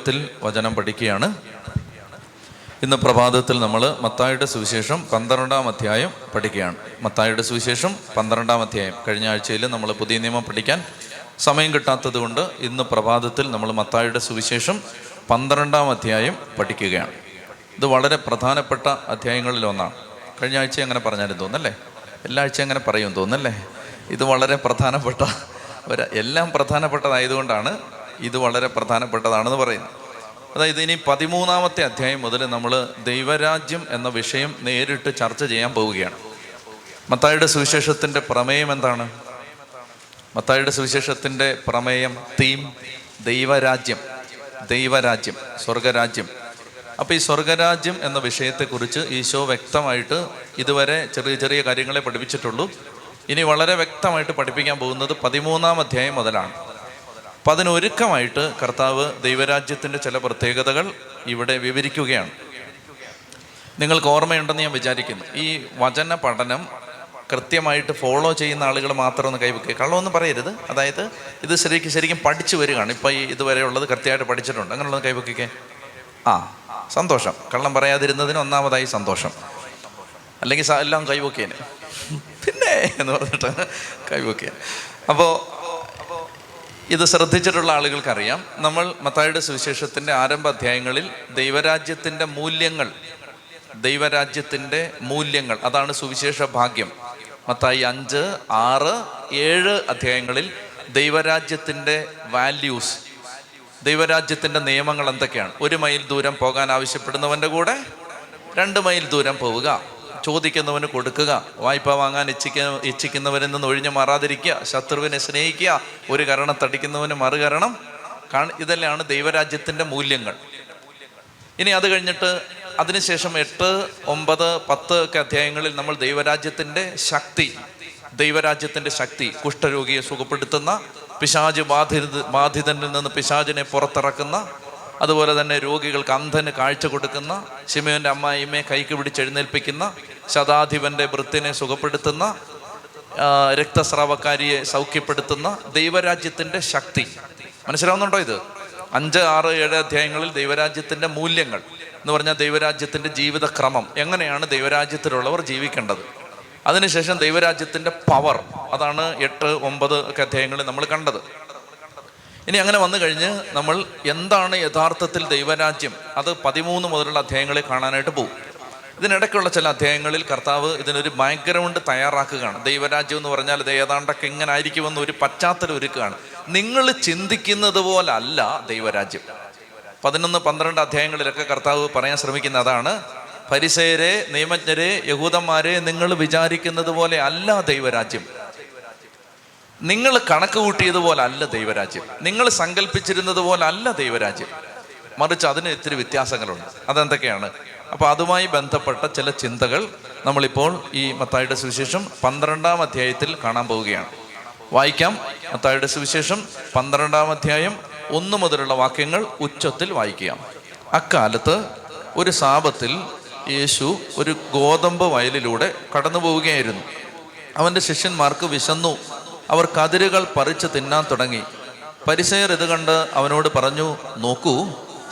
വേഗത്തിൽ വചനം പഠിക്കുകയാണ്. ഇന്ന് പ്രഭാതത്തിൽ നമ്മൾ മത്തായുടെ സുവിശേഷം പന്ത്രണ്ടാം അധ്യായം പഠിക്കുകയാണ്. മത്തായുടെ സുവിശേഷം പന്ത്രണ്ടാം അധ്യായം. കഴിഞ്ഞ ആഴ്ചയിൽ നമ്മൾ പുതിയ നിയമം പഠിക്കാൻ സമയം കിട്ടാത്തത് കൊണ്ട് ഇന്ന് പ്രഭാതത്തിൽ നമ്മൾ മത്തായുടെ സുവിശേഷം പന്ത്രണ്ടാം അധ്യായം പഠിക്കുകയാണ്. ഇത് വളരെ പ്രധാനപ്പെട്ട അധ്യായങ്ങളിൽ ഒന്നാണ്. കഴിഞ്ഞ ആഴ്ച അങ്ങനെ പറഞ്ഞാലും തോന്നല്ലേ? എല്ലാ ആഴ്ചയും അങ്ങനെ പറയും തോന്നല്ലേ? ഇത് വളരെ പ്രധാനപ്പെട്ട ഒരു എല്ലാം പ്രധാനപ്പെട്ടതായതുകൊണ്ടാണ് ഇത് വളരെ പ്രധാനപ്പെട്ടതാണെന്ന് പറയുന്നത് അതായത് ഇനി പതിമൂന്നാമത്തെ അധ്യായം മുതൽ നമ്മൾ ദൈവരാജ്യം എന്ന വിഷയം നേരിട്ട് ചർച്ച ചെയ്യാൻ പോവുകയാണ്. മത്തായുടെ സുവിശേഷത്തിന്റെ പ്രമേയം എന്താണ്? മത്തായുടെ സുവിശേഷത്തിന്റെ പ്രമേയം തീം ദൈവരാജ്യം ദൈവരാജ്യം സ്വർഗരാജ്യം. അപ്പോൾ ഈ സ്വർഗരാജ്യം എന്ന വിഷയത്തെക്കുറിച്ച് ഈശോ വ്യക്തമായിട്ട് ഇതുവരെ ചെറിയ ചെറിയ കാര്യങ്ങളെ പഠിപ്പിച്ചിട്ടുള്ളൂ. ഇനി വളരെ വ്യക്തമായിട്ട് പഠിപ്പിക്കാൻ പോകുന്നത് പതിമൂന്നാം അധ്യായം മുതലാണ്. അപ്പം അതിനൊരുക്കമായിട്ട് കർത്താവ് ദൈവരാജ്യത്തിന്റെ ചില പ്രത്യേകതകൾ ഇവിടെ വിവരിക്കുകയാണ്. നിങ്ങൾക്ക് ഓർമ്മയുണ്ടെന്ന് ഞാൻ വിചാരിക്കുന്നു. ഈ വചന പഠനം കൃത്യമായിട്ട് ഫോളോ ചെയ്യുന്ന ആളുകൾ മാത്രം ഒന്ന് കൈവയ്ക്കുക കള്ളമൊന്നും പറയരുത്. അതായത് ഇത് ശരിക്കും ശരിക്കും പഠിച്ചു വരികയാണ്. ഇപ്പം ഈ ഇതുവരെ ഉള്ളത് കൃത്യമായിട്ട് പഠിച്ചിട്ടുണ്ട്. അങ്ങനെയുള്ളത് കൈവയ്ക്കേ ആ സന്തോഷം. കള്ളം പറയാതിരുന്നതിന് ഒന്നാമതായി സന്തോഷം. അല്ലെങ്കിൽ എല്ലാം കൈവയ്ക്കേനെ പിന്നെ എന്ന് പറഞ്ഞിട്ട് കൈവയ്ക്കുക അപ്പോൾ ഇത് ശ്രദ്ധിച്ചിട്ടുള്ള ആളുകൾക്കറിയാം. നമ്മൾ മത്തായുടെ സുവിശേഷത്തിന്റെ ആരംഭ അധ്യായങ്ങളിൽ ദൈവരാജ്യത്തിന്റെ മൂല്യങ്ങൾ ദൈവരാജ്യത്തിന്റെ മൂല്യങ്ങൾ അതാണ് സുവിശേഷ ഭാഗ്യം. മത്തായി അഞ്ച് ആറ് ഏഴ് അധ്യായങ്ങളിൽ ദൈവരാജ്യത്തിന്റെ വാല്യൂസ് ദൈവരാജ്യത്തിന്റെ നിയമങ്ങൾ എന്തൊക്കെയാണ്? ഒരു മൈൽ ദൂരം പോകാൻ ആവശ്യപ്പെടുന്നവന്റെ കൂടെ രണ്ട് മൈൽ ദൂരം പോവുക. ചോദിക്കുന്നവന് കൊടുക്കുക. വായ്പ വാങ്ങാൻ ഇച്ഛിക്ക ഇച്ഛിക്കുന്നവരിൽ നിന്ന് ഒഴിഞ്ഞു മാറാതിരിക്കുക. ശത്രുവിനെ സ്നേഹിക്കുക. ഒരു കരണം തടിക്കുന്നവന് മറുകരണം. കാണ ഇതെല്ലാമാണ് ദൈവരാജ്യത്തിന്റെ മൂല്യങ്ങൾ. ഇനി അത് കഴിഞ്ഞിട്ട് അതിനുശേഷം എട്ട് ഒമ്പത് പത്ത് ഒക്കെ അധ്യായങ്ങളിൽ നമ്മൾ ദൈവരാജ്യത്തിന്റെ ശക്തി ദൈവരാജ്യത്തിന്റെ ശക്തി കുഷ്ഠരോഗിയെ സുഖപ്പെടുത്തുന്ന പിശാജ് ബാധിത ബാധിതനിൽ നിന്ന് പിശാജിനെ പുറത്തിറക്കുന്ന അതുപോലെ തന്നെ രോഗികൾക്ക് അന്ധന് കാഴ്ച കൊടുക്കുന്ന ശിമയോന്റെ അമ്മായിമ്മയെ കൈക്ക് പിടിച്ചെഴുന്നേൽപ്പിക്കുന്ന ശതാധിപന്റെ വൃത്തിനെ സുഖപ്പെടുത്തുന്ന രക്തസ്രാവക്കാരിയെ സൗഖ്യപ്പെടുത്തുന്ന ദൈവരാജ്യത്തിന്റെ ശക്തി. മനസ്സിലാവുന്നുണ്ടോ ഇത്? അഞ്ച് ആറ് ഏഴ് അധ്യായങ്ങളിൽ ദൈവരാജ്യത്തിന്റെ മൂല്യങ്ങൾ എന്ന് പറഞ്ഞാൽ ദൈവരാജ്യത്തിന്റെ ജീവിതക്രമം. എങ്ങനെയാണ് ദൈവരാജ്യത്തിലുള്ളവർ ജീവിക്കേണ്ടത്? അതിനുശേഷം ദൈവരാജ്യത്തിന്റെ പവർ അതാണ് എട്ട് ഒമ്പത് ഒക്കെ അധ്യായങ്ങളിൽ നമ്മൾ കണ്ടത്. ഇനി അങ്ങനെ വന്നു കഴിഞ്ഞ് നമ്മൾ എന്താണ് യഥാർത്ഥത്തിൽ ദൈവരാജ്യം? അത് പതിമൂന്ന് മുതലുള്ള അധ്യായങ്ങളിൽ കാണാനായിട്ട് പോകും. ഇതിനിടയ്ക്കുള്ള ചില അധ്യായങ്ങളിൽ കർത്താവ് ഇതിനൊരു ബാക്ക്ഗ്രൗണ്ട് തയ്യാറാക്കുകയാണ്. ദൈവരാജ്യം എന്ന് പറഞ്ഞാൽ ഇത് ഏതാണ്ടൊക്കെ ഇങ്ങനെ ആയിരിക്കുമെന്ന് ഒരു പശ്ചാത്തലം ഒരുക്കുകയാണ്. നിങ്ങൾ ചിന്തിക്കുന്നത് പോലല്ല ദൈവരാജ്യം. പതിനൊന്ന് പന്ത്രണ്ട് അധ്യായങ്ങളിലൊക്കെ കർത്താവ് പറയാൻ ശ്രമിക്കുന്ന അതാണ്. പരിസയരെ നിയമജ്ഞരെ യഹൂദന്മാരെ നിങ്ങൾ വിചാരിക്കുന്നത് പോലെ അല്ല ദൈവരാജ്യം. നിങ്ങൾ കണക്ക് കൂട്ടിയതുപോലെ അല്ല ദൈവരാജ്യം. നിങ്ങൾ സങ്കല്പിച്ചിരുന്നത് പോലെ അല്ല ദൈവരാജ്യം. മറിച്ച് അതിന് ഇത്തിരി വ്യത്യാസങ്ങളുണ്ട്. അതെന്തൊക്കെയാണ്? അപ്പോൾ അതുമായി ബന്ധപ്പെട്ട ചില ചിന്തകൾ നമ്മളിപ്പോൾ ഈ മത്തായുടെ സുവിശേഷം പന്ത്രണ്ടാം അധ്യായത്തിൽ കാണാൻ പോവുകയാണ്. വായിക്കാം. മത്തായുടെ സുവിശേഷം പന്ത്രണ്ടാം അധ്യായം ഒന്ന് മുതലുള്ള വാക്യങ്ങൾ ഉച്ചത്തിൽ വായിക്കുക അക്കാലത്ത് ഒരു സാപത്തിൽ യേശു ഒരു ഗോതമ്പ് വയലിലൂടെ കടന്നു പോവുകയായിരുന്നു അവന്റെ ശിഷ്യന്മാർക്ക് വിശന്നു. അവർ കതിരുകൾ പറിച്ച് തിന്നാൻ തുടങ്ങി. പരിസയർ ഇത് കണ്ട് അവനോട് പറഞ്ഞു നോക്കൂ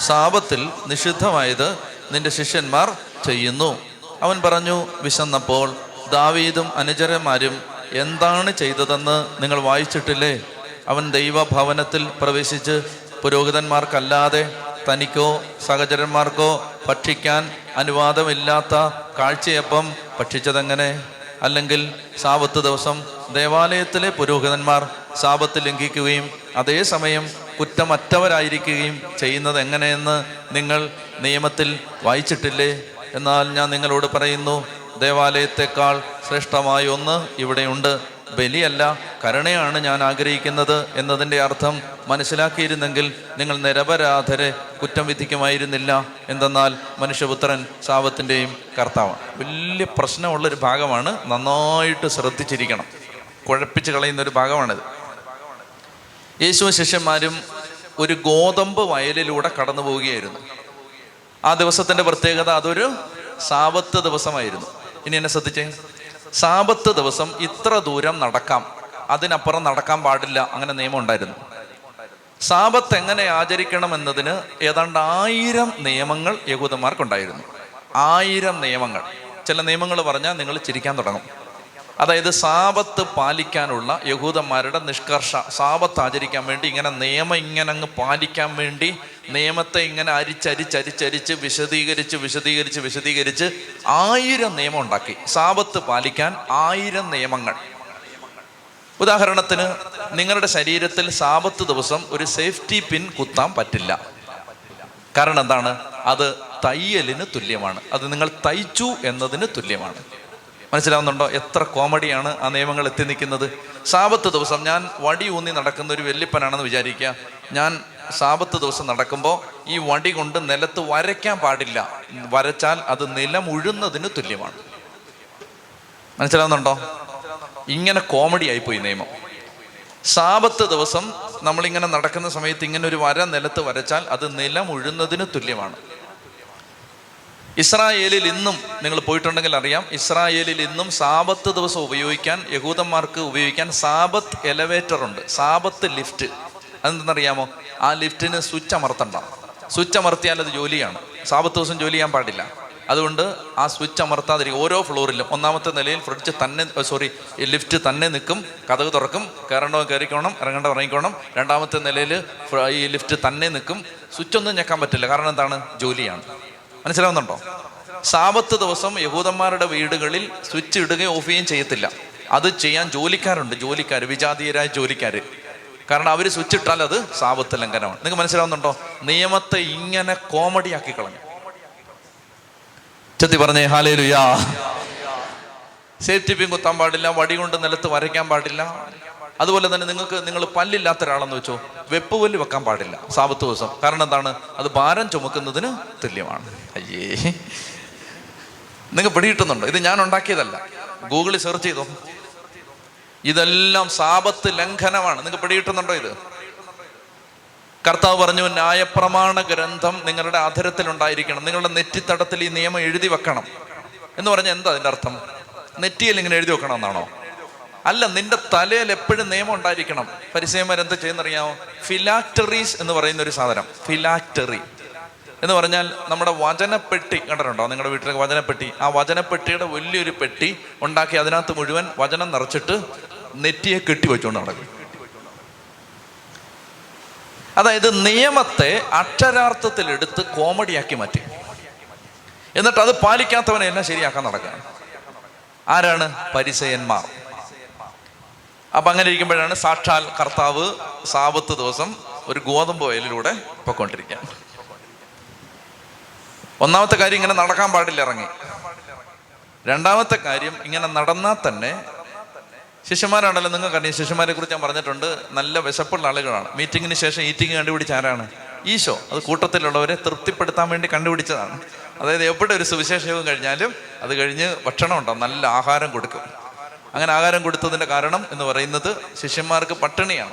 സാപത്തിൽ നിഷിദ്ധമായത് നിന്റെ ശിഷ്യന്മാർ ചെയ്യുന്നു. അവൻ പറഞ്ഞു വിശന്നപ്പോൾ ദാവീദും അനുചരന്മാരും എന്താണ് ചെയ്തതെന്ന് നിങ്ങൾ വായിച്ചിട്ടില്ലേ? അവൻ ദൈവഭവനത്തിൽ പ്രവേശിച്ച് പുരോഹിതന്മാർക്കല്ലാതെ തനിക്കോ സഹചരന്മാർക്കോ ഭക്ഷിക്കാൻ അനുവാദമില്ലാത്ത കാഴ്ചയപ്പം ഭക്ഷിച്ചതെങ്ങനെ? അല്ലെങ്കിൽ സാപത്ത് ദിവസം ദേവാലയത്തിലെ പുരോഹിതന്മാർ സാപത്ത് ലംഘിക്കുകയും അതേസമയം കുറ്റമറ്റവരായിരിക്കുകയും ചെയ്യുന്നത് എങ്ങനെയെന്ന് നിങ്ങൾ നിയമത്തിൽ വായിച്ചിട്ടില്ലേ? എന്നാൽ ഞാൻ നിങ്ങളോട് പറയുന്നു ദേവാലയത്തെക്കാൾ ശ്രേഷ്ഠമായ ഒന്ന് ഇവിടെയുണ്ട് ബലിയല്ല കരുണയാണ് ഞാൻ ആഗ്രഹിക്കുന്നത് എന്നതിന്റെ അർത്ഥം മനസ്സിലാക്കിയിരുന്നെങ്കിൽ നിങ്ങൾ നിരപരാധരെ കുറ്റം വിധിക്കുമായിരുന്നില്ല എന്തെന്നാൽ മനുഷ്യപുത്രൻ ശാപത്തിന്റെയും കർത്താവാണ്. വലിയ പ്രശ്നമുള്ളൊരു ഭാഗമാണ് നന്നായിട്ട് ശ്രദ്ധിച്ചിരിക്കണം. കുഴപ്പിച്ച് കളയുന്ന ഒരു ഭാഗമാണിത്. യേശു ശിഷ്യന്മാരും ഒരു ഗോതമ്പ് വയലിലൂടെ കടന്നു പോവുകയായിരുന്നു. ആ ദിവസത്തിന്റെ പ്രത്യേകത അതൊരു സാപത്ത് ദിവസമായിരുന്നു. ഇനി എന്നെ ശ്രദ്ധിച്ചേ? സാപത്ത് ദിവസം ഇത്ര ദൂരം നടക്കാം. അതിനപ്പുറം നടക്കാൻ പാടില്ല. അങ്ങനെ നിയമം ഉണ്ടായിരുന്നു. സാപത്ത് എങ്ങനെ ആചരിക്കണം എന്നതിന് ഏതാണ്ട് ആയിരം നിയമങ്ങൾ യഹൂദന്മാർക്കുണ്ടായിരുന്നു. ആയിരം നിയമങ്ങൾ. ചില നിയമങ്ങൾ പറഞ്ഞാൽ നിങ്ങൾ ചിരിക്കാൻ തുടങ്ങും. അതായത് സാപത്ത് പാലിക്കാനുള്ള യഹൂദന്മാരുടെ നിഷ്കർഷ സാപത്ത് ആചരിക്കാൻ വേണ്ടി ഇങ്ങനെ നിയമം ഇങ്ങനെ അങ്ങ് പാലിക്കാൻ വേണ്ടി നിയമത്തെ ഇങ്ങനെ അരിച്ചരിച്ചരിച്ചരിച്ച് വിശദീകരിച്ച് വിശദീകരിച്ച് വിശദീകരിച്ച് ആയിരം നിയമം ഉണ്ടാക്കി. സാപത്ത് പാലിക്കാൻ ആയിരം നിയമങ്ങൾ. ഉദാഹരണത്തിന് നിങ്ങളുടെ ശരീരത്തിൽ സാപത്ത് ദിവസം ഒരു സേഫ്റ്റി പിൻ കുത്താൻ പറ്റില്ല. കാരണം എന്താണ്? അത് തയ്യലിന് തുല്യമാണ്. അത് നിങ്ങൾ തയ്ച്ചു എന്നതിന് തുല്യമാണ്. മനസ്സിലാവുന്നുണ്ടോ? എത്ര കോമഡിയാണ് ആ നിയമങ്ങൾ എത്തി നിൽക്കുന്നത്. സാപത്ത് ദിവസം ഞാൻ വടി ഊന്നി നടക്കുന്ന ഒരു വെല്ലിപ്പനാണെന്ന് വിചാരിക്കുക. ഞാൻ സാപത്ത് ദിവസം നടക്കുമ്പോൾ ഈ വടി കൊണ്ട് നിലത്ത് വരയ്ക്കാൻ പാടില്ല. വരച്ചാൽ അത് നിലം ഉഴുന്നതിന് തുല്യമാണ്. മനസ്സിലാവുന്നുണ്ടോ? ഇങ്ങനെ കോമഡി ആയിപ്പോയി നിയമം. സാപത്ത് ദിവസം നമ്മളിങ്ങനെ നടക്കുന്ന സമയത്ത് ഇങ്ങനെ ഒരു വര നിലത്ത് വരച്ചാൽ അത് നിലം ഉഴുന്നതിന് തുല്യമാണ്. ഇസ്രായേലിൽ ഇന്നും നിങ്ങൾ പോയിട്ടുണ്ടെങ്കിൽ അറിയാം ഇസ്രായേലിൽ ഇന്നും സാബത്ത് ദിവസം ഉപയോഗിക്കാൻ യഹൂദന്മാർക്ക് ഉപയോഗിക്കാൻ സാബത്ത് എലവേറ്റർ ഉണ്ട് സാബത്ത് ലിഫ്റ്റ് അതെന്തെന്നറിയാമോ? ആ ലിഫ്റ്റിന് സ്വിച്ച് അമർത്തണ്ട. സ്വിച്ച് അമർത്തിയാൽ അത് ജോലിയാണ്. സാബത്ത് ദിവസം ജോലി ചെയ്യാൻ പാടില്ല. അതുകൊണ്ട് ആ സ്വിച്ച് അമർത്താതിരിക്കും ഓരോ ഫ്ലോറിലും ഒന്നാമത്തെ നിലയിൽ ഫ്രിഡ്ജ് തന്നെ സോറി ലിഫ്റ്റ് തന്നെ നിൽക്കും കഥക് തുറക്കും കയറേണ്ടവൻ കയറിക്കോണം ഇറങ്ങേണ്ടവൻ ഇറങ്ങിക്കോണം. രണ്ടാമത്തെ നിലയിൽ ഈ ലിഫ്റ്റ് തന്നെ നിൽക്കും. സ്വിച്ച് ഒന്നും ഞെക്കാൻ പറ്റില്ല. കാരണം എന്താണ്? ജോലിയാണ്. മനസ്സിലാവുന്നുണ്ടോ? സാപത്ത് ദിവസം യഹൂദന്മാരുടെ വീടുകളിൽ സ്വിച്ച് ഇടുകയും ഓഫ് ചെയ്യുകയും ചെയ്യത്തില്ല. അത് ചെയ്യാൻ ജോലിക്കാരുണ്ട്. ജോലിക്കാർ വിജാതീയരായ ജോലിക്കാർ കാരണം അവർ സ്വിച്ച് ഇട്ടാൽ അത് സാപത്ത് ലംഘനമാണ്. നിങ്ങൾക്ക് മനസ്സിലാവുന്നുണ്ടോ? നിയമത്തെ ഇങ്ങനെ കോമഡി ആക്കി കളഞ്ഞു. ചെത്തി പറഞ്ഞേ ഹാലേ ലുയാ സേഫ്റ്റി പിൻ കുത്താൻ പാടില്ല വടി കൊണ്ട് നിലത്ത് വരയ്ക്കാൻ പാടില്ല. അതുപോലെ തന്നെ നിങ്ങൾക്ക് നിങ്ങൾ പല്ലില്ലാത്ത ഒരാളെന്ന് വെച്ചോ വെപ്പ് പല്ല് വെക്കാൻ പാടില്ല. സാപത്ത് ദിവസം. കാരണം എന്താണ്? അത് ഭാരം ചുമക്കുന്നതിന് തുല്യമാണ്. അയ്യേ. നിങ്ങൾ പിടിയിട്ടുന്നുണ്ടോ ഇത് ഞാൻ ഉണ്ടാക്കിയതല്ല. ഗൂഗിളിൽ സെർച്ച് ചെയ്തോ. ഇതെല്ലാം സാപത്ത് ലംഘനമാണ്. നിങ്ങൾ പിടികിട്ടുന്നുണ്ടോ ഇത്? കർത്താവ് പറഞ്ഞു ന്യായപ്രമാണ ഗ്രന്ഥം നിങ്ങളുടെ അധരത്തിൽ ഉണ്ടായിരിക്കണം. നിങ്ങളുടെ നെറ്റിത്തടത്തിൽ ഈ നിയമം എഴുതി വെക്കണം. എന്ന് പറഞ്ഞാൽ എന്താ അതിന്റെ അർത്ഥം? നെറ്റിയിൽ ഇങ്ങനെ എഴുതി വെക്കണം എന്നാണോ അല്ല നിന്റെ തലയിൽ എപ്പോഴും നിയമം ഉണ്ടായിരിക്കണം. പരിസയന്മാർ എന്ത് ചെയ്യുന്നറിയാമോ? ഫിലാക്ടറീസ് എന്ന് പറയുന്ന ഒരു സാധനം. ഫിലാക്ടറി എന്ന് പറഞ്ഞാൽ നമ്മുടെ വചനപ്പെട്ടി കണ്ടിട്ടുണ്ടോ? നിങ്ങളുടെ വീട്ടിലെ വചനപ്പെട്ടി. ആ വചനപ്പെട്ടിയുടെ വലിയൊരു പെട്ടി ഉണ്ടാക്കി അതിനകത്ത് മുഴുവൻ വചനം നിറച്ചിട്ട് നെറ്റിയെ കെട്ടി വെച്ചുകൊണ്ട് നടക്കും. അതായത് നിയമത്തെ അക്ഷരാർത്ഥത്തിൽ എടുത്ത് കോമഡിയാക്കി മാറ്റി. എന്നിട്ട് അത് പാലിക്കാത്തവനെ എന്നെ ശരിയാക്കാൻ നടക്കുകയാണ്. ആരാണ്? പരിസയന്മാർ അപ്പൊ അങ്ങനെ ഇരിക്കുമ്പോഴാണ് സാക്ഷാൽ കർത്താവ് സാപത്ത് ദിവസം ഒരു ഗോതമ്പ് വയലിലൂടെ പൊക്കോണ്ടിരിക്കുക ഒന്നാമത്തെ കാര്യം ഇങ്ങനെ നടക്കാൻ പാടില്ല ഇറങ്ങി. രണ്ടാമത്തെ കാര്യം ഇങ്ങനെ നടന്നാൽ തന്നെ ശിഷ്യന്മാരാണല്ലോ നിങ്ങൾ കണ്ടി ശിഷ്യന്മാരെ കുറിച്ച് ഞാൻ പറഞ്ഞിട്ടുണ്ട് നല്ല വിശപ്പുള്ള ആളുകളാണ്. മീറ്റിങ്ങിന് ശേഷം ഈറ്റിംഗ് കണ്ടുപിടിച്ച ആരാണ്? ഈശോ. അത് കൂട്ടത്തിലുള്ളവരെ തൃപ്തിപ്പെടുത്താൻ വേണ്ടി കണ്ടുപിടിച്ചതാണ്. അതായത് എവിടെ ഒരു സുവിശേഷവും കഴിഞ്ഞാലും അത് കഴിഞ്ഞ് ഭക്ഷണം ഉണ്ടാവും നല്ല ആഹാരം കൊടുക്കും. അങ്ങനെ ആഹാരം കൊടുത്തതിന്റെ കാരണം എന്ന് പറയുന്നത് ശിഷ്യന്മാർക്ക് പട്ടിണിയാണ്.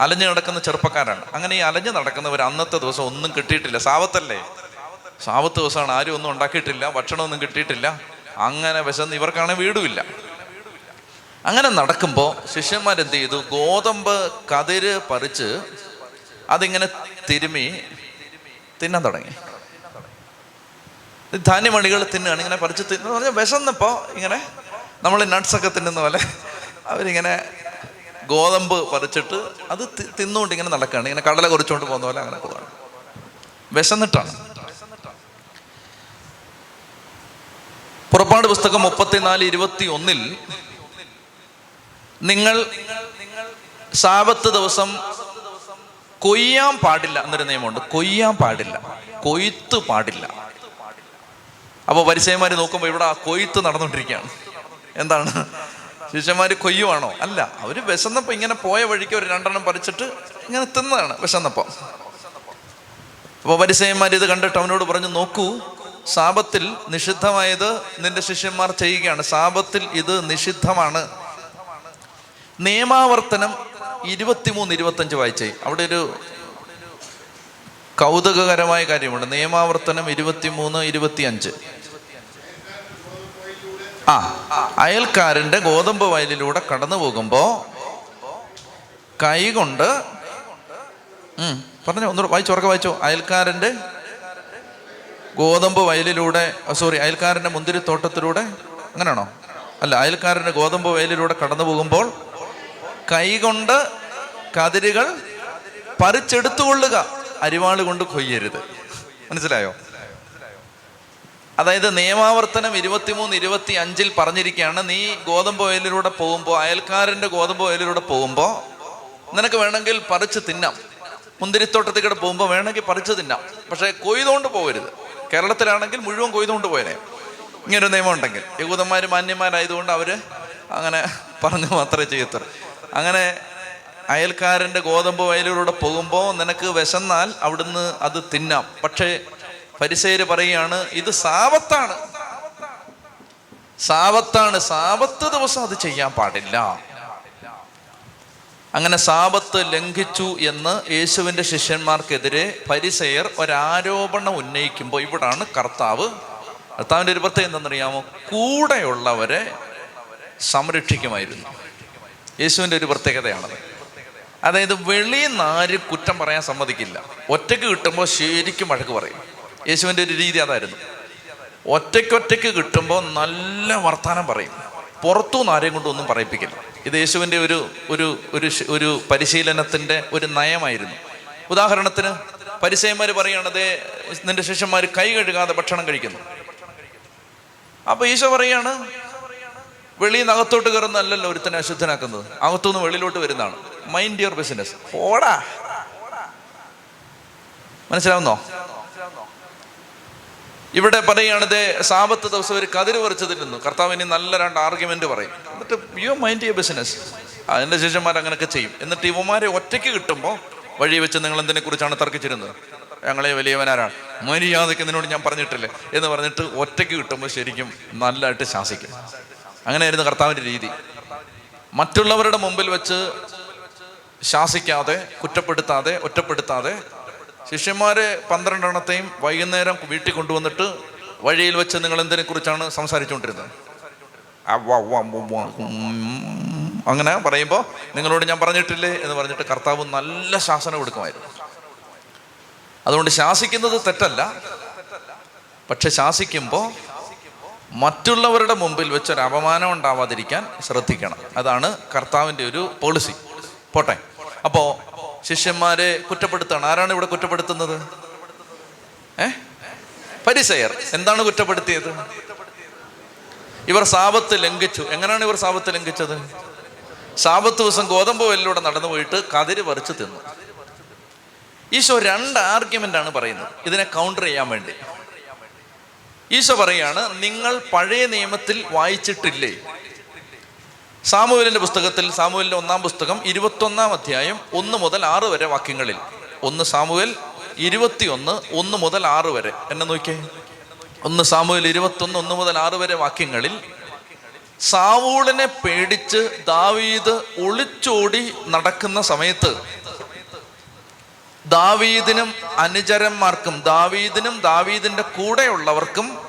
അലഞ്ഞു നടക്കുന്ന ചെറുപ്പക്കാരാണ്. അങ്ങനെ ഈ അലഞ്ഞു നടക്കുന്നവർ അന്നത്തെ ദിവസം ഒന്നും കിട്ടിയിട്ടില്ല. സാവത്തല്ലേ? സാവത്ത് ദിവസമാണ്. ആരും ഒന്നും ഉണ്ടാക്കിയിട്ടില്ല. ഭക്ഷണമൊന്നും കിട്ടിയിട്ടില്ല. അങ്ങനെ വിശന്ന് ഇവർക്കാണെങ്കിൽ വീടുമില്ല. അങ്ങനെ നടക്കുമ്പോൾ ശിഷ്യന്മാരെന്ത് ചെയ്തു? ഗോതമ്പ് കതിര് പറിച്ച് അതിങ്ങനെ തിരുമി തിന്നാൻ തുടങ്ങി. ധാന്യമണികൾ തിന്നുകയാണ്. ഇങ്ങനെ പറിച്ച് തിന്നു പറഞ്ഞാൽ വിശന്നപ്പോൾ ഇങ്ങനെ നമ്മൾ നട്ട്സൊക്കെ തിന്നുന്ന പോലെ അവരിങ്ങനെ ഗോതമ്പ് പറിച്ചിട്ട് അത് തിന്നുകൊണ്ട് ഇങ്ങനെ നടക്കുകയാണ് ഇങ്ങനെ കടല കുറിച്ചുകൊണ്ട് പോകുന്ന പോലെ അങ്ങനെ പോവാണ്. വിശന്നിട്ടാണ്. പുറപ്പാട് പുസ്തകം മുപ്പത്തിനാല് ഇരുപത്തി ഒന്നിൽ നിങ്ങൾ സാപത്ത് ദിവസം കൊയ്യാൻ പാടില്ല എന്നൊരു നിയമമുണ്ട്. കൊയ്യാൻ പാടില്ല. കൊയ്ത്ത് പാടില്ല. അപ്പോൾ പരിചയമാര് നോക്കുമ്പോൾ ഇവിടെ കൊയ്ത്ത് നടന്നുകൊണ്ടിരിക്കുകയാണ്. എന്താണ്? ശിഷ്യന്മാർ കൊയ്യുവാണോ? അല്ല അവർ വിശന്നപ്പോൾ ഇങ്ങനെ പോയ വഴിക്ക് ഒരു രണ്ടെണ്ണം പറിച്ചിട്ട് ഇങ്ങനെ തിന്നതാണ് വിശന്നപ്പോൾ അപ്പോൾ പരിസയന്മാർ ഇത് കണ്ടിട്ട് അവനോട് പറഞ്ഞു നോക്കൂ സാപത്തിൽ നിഷിദ്ധമായത് നിന്റെ ശിഷ്യന്മാർ ചെയ്യുകയാണ്. സാപത്തിൽ ഇത് നിഷിദ്ധമാണ്. നിയമാവർത്തനം ഇരുപത്തിമൂന്ന് ഇരുപത്തഞ്ച് വായിച്ചേ. അവിടെ ഒരു കൗതുകകരമായ കാര്യമുണ്ട്. നിയമാവർത്തനം ഇരുപത്തിമൂന്ന് ഇരുപത്തിയഞ്ച്. ആ അയൽക്കാരന്റെ ഗോതമ്പ് വയലിലൂടെ കടന്നു പോകുമ്പോൾ കൈകൊണ്ട് പറഞ്ഞോ വായിച്ചോ ഉറക്കെ വായിച്ചോ. അയൽക്കാരന്റെ ഗോതമ്പ് വയലിലൂടെ സോറി അയൽക്കാരന്റെ മുന്തിരിത്തോട്ടത്തിലൂടെ അങ്ങനെയാണോ? അല്ല അയൽക്കാരന്റെ ഗോതമ്പ് വയലിലൂടെ കടന്നു പോകുമ്പോൾ കൈകൊണ്ട് കതിരുകൾ പറിച്ചെടുത്തുകൊള്ളുക അരിവാൾ കൊണ്ട് കൊയ്യരുത്. മനസ്സിലായോ? അതായത് നിയമാവർത്തനം ഇരുപത്തിമൂന്ന് ഇരുപത്തി അഞ്ചിൽ പറഞ്ഞിരിക്കുകയാണ് നീ ഗോതമ്പ് വയലിലൂടെ പോകുമ്പോൾ അയൽക്കാരന്റെ ഗോതമ്പ് വയലിലൂടെ പോകുമ്പോൾ നിനക്ക് വേണമെങ്കിൽ പറിച്ച് തിന്നാം. മുന്തിരിത്തോട്ടത്തിൽ കൂടെ പോകുമ്പോൾ വേണമെങ്കിൽ പറിച്ച് തിന്നാം. പക്ഷേ കൊയ്തുകൊണ്ട് പോകരുത്. കേരളത്തിലാണെങ്കിൽ മുഴുവൻ കൊയ്തുകൊണ്ട് പോയനെ. ഇങ്ങനൊരു നിയമം ഉണ്ടെങ്കിൽ യഹൂദന്മാർ മാന്യന്മാരായതുകൊണ്ട് അവർ അങ്ങനെ പറഞ്ഞു മാത്രമേ ചെയ്യത്തുള്ളൂ. അങ്ങനെ അയൽക്കാരന്റെ ഗോതമ്പ് വയലിലൂടെ പോകുമ്പോൾ നിനക്ക് വിശന്നാൽ അവിടുന്ന് അത് തിന്നാം. പക്ഷേ പരിസേര് പറയുകയാണ് ഇത് സാവത്താണ്. സാവത്താണ്. സാവത്ത് ദിവസം അത് ചെയ്യാൻ പാടില്ല. അങ്ങനെ സാപത്ത് ലംഘിച്ചു എന്ന് യേശുവിന്റെ ശിഷ്യന്മാർക്കെതിരെ പരിസയർ ഒരാരോപണം ഉന്നയിക്കുമ്പോൾ ഇവിടാണ് കർത്താവ്. കർത്താവിന്റെ ഒരു പ്രത്യേകം എന്തെന്നറിയാമോ കൂടെയുള്ളവരെ സംരക്ഷിക്കുമായിരുന്നു. യേശുവിന്റെ ഒരു പ്രത്യേകതയാണത്. അതായത് വെളിയിൽ നിന്ന് ആരും കുറ്റം പറയാൻ സമ്മതിക്കില്ല. ഒറ്റയ്ക്ക് കിട്ടുമ്പോൾ ശരിക്കും വഴക്ക് പറയും. യേശുവിന്റെ ഒരു രീതി അതായിരുന്നു. ഒറ്റയ്ക്കൊറ്റയ്ക്ക് കിട്ടുമ്പോൾ നല്ല വർത്തമാനം പറയും. പുറത്തുനിന്ന് ആരെയും കൊണ്ടും ഒന്നും പറയിപ്പിക്കില്ല. ഇത് യേശുവിന്റെ ഒരു ഒരു ഒരു ഒരു പരിശീലനത്തിന്റെ ഒരു നയമായിരുന്നു. ഉദാഹരണത്തിന് പരിസയന്മാർ പറയുകയാണത് നിന്റെ ശിഷ്യന്മാർ കൈ കഴുകാതെ ഭക്ഷണം കഴിക്കുന്നു. അപ്പൊ ഈശോ പറയാണ് വെളിയിൽ നിന്ന് അകത്തോട്ട് കയറുന്നതല്ലല്ലോ ഒരുത്തനെ അശുദ്ധനാക്കുന്നത്. അകത്തുനിന്ന് വെളിയിലോട്ട് വരുന്നതാണ്. മൈൻഡ് യുവർ ബിസിനസ് ഓടാ. മനസ്സിലാവുന്നോ? ഇവിടെ പറയുകയാണ് ഇതേ സാപത്ത് ദിവസം ഒരു കതിര് പറിച്ചതിൽ നിന്നു കർത്താവ് ഇനി നല്ല രണ്ട് ആർഗ്യുമെന്റ് പറയും. എന്നിട്ട് യു മൈൻഡ് യു ബിസിനസ് അതിന്റെ ശിഷ്യന്മാർ അങ്ങനെയൊക്കെ ചെയ്യും. എന്നിട്ട് ഇവന്മാരെ ഒറ്റയ്ക്ക് കിട്ടുമ്പോൾ വഴി വെച്ച് നിങ്ങൾ എന്തിനെ കുറിച്ചാണ് തർക്കിച്ചിരുന്നത്? ഞങ്ങളെ വലിയവനാരാണ്. മര്യാദയ്ക്ക് നിന്നോട് ഞാൻ പറഞ്ഞിട്ടില്ലേ? എന്ന് പറഞ്ഞിട്ട് ഒറ്റയ്ക്ക് കിട്ടുമ്പോൾ ശരിക്കും നല്ലതായിട്ട് ശാസിക്കും. അങ്ങനെയായിരുന്നു കർത്താവിന്റെ രീതി. മറ്റുള്ളവരുടെ മുമ്പിൽ വെച്ച് ശാസിക്കാതെ കുറ്റപ്പെടുത്താതെ ഒറ്റപ്പെടുത്താതെ ശിഷ്യന്മാരെ പന്ത്രണ്ടെണ്ണത്തെയും വൈകുന്നേരം വീട്ടിൽ കൊണ്ടുവന്നിട്ട് വഴിയിൽ വെച്ച് നിങ്ങൾ എന്തിനെ കുറിച്ചാണ് സംസാരിച്ചുകൊണ്ടിരുന്നത് അങ്ങനെ പറയുമ്പോൾ നിങ്ങളോട് ഞാൻ പറഞ്ഞിട്ടില്ലേ എന്ന് പറഞ്ഞിട്ട് കർത്താവ് നല്ല ശാസനം കൊടുക്കുമായിരുന്നു. അതുകൊണ്ട് ശാസിക്കുന്നത് തെറ്റല്ല. പക്ഷെ ശാസിക്കുമ്പോൾ മറ്റുള്ളവരുടെ മുമ്പിൽ വെച്ചൊരു അപമാനം ഉണ്ടാവാതിരിക്കാൻ ശ്രദ്ധിക്കണം. അതാണ് കർത്താവിന്റെ ഒരു പോളിസി പോട്ടെ. അപ്പോൾ ശിഷ്യന്മാരെ കുറ്റപ്പെടുത്താണ്. ആരാണ് ഇവിടെ കുറ്റപ്പെടുത്തുന്നത്? ഏ? പരിസയർ. എന്താണ് കുറ്റപ്പെടുത്തിയത്? ഇവർ സാപത്ത് ലംഘിച്ചു. എങ്ങനെയാണ് ഇവർ സാപത്ത് ലംഘിച്ചത്? സാപത്ത് ദിവസം ഗോതമ്പ് വെല്ലിലൂടെ നടന്നു പോയിട്ട് കതിര് പറിച്ച് തിന്നു. ഈശോ രണ്ട് ആർഗ്യുമെന്റ് ആണ് പറയുന്നത്. ഇതിനെ കൗണ്ടർ ചെയ്യാൻ വേണ്ടി. ഈശോ പറയാണ് നിങ്ങൾ പഴയ നിയമത്തിൽ വായിച്ചിട്ടില്ലേ? സാമുവേലിന്റെ പുസ്തകത്തിൽ സാമുവേലിന്റെ ഒന്നാം പുസ്തകം ഇരുപത്തൊന്നാം അധ്യായം ഒന്ന് മുതൽ ആറ് വരെ വാക്യങ്ങളിൽ. ഒന്ന് സാമുവേൽ ഇരുപത്തിയൊന്ന് ഒന്ന് മുതൽ ആറ് വരെ. എന്നെ നോക്കിയേ. ഒന്ന് സാമുവേൽ ഇരുപത്തൊന്ന് ഒന്ന് മുതൽ ആറ് വരെ വാക്യങ്ങളിൽ സാവൂളിനെ പേടിച്ച് ദാവീദ് ഒളിച്ചോടി നടക്കുന്ന സമയത്ത് ദാവീദിനും അനുചരന്മാർക്കും ദാവീദിനും ദാവീദിന്റെ കൂടെയുള്ളവർക്കും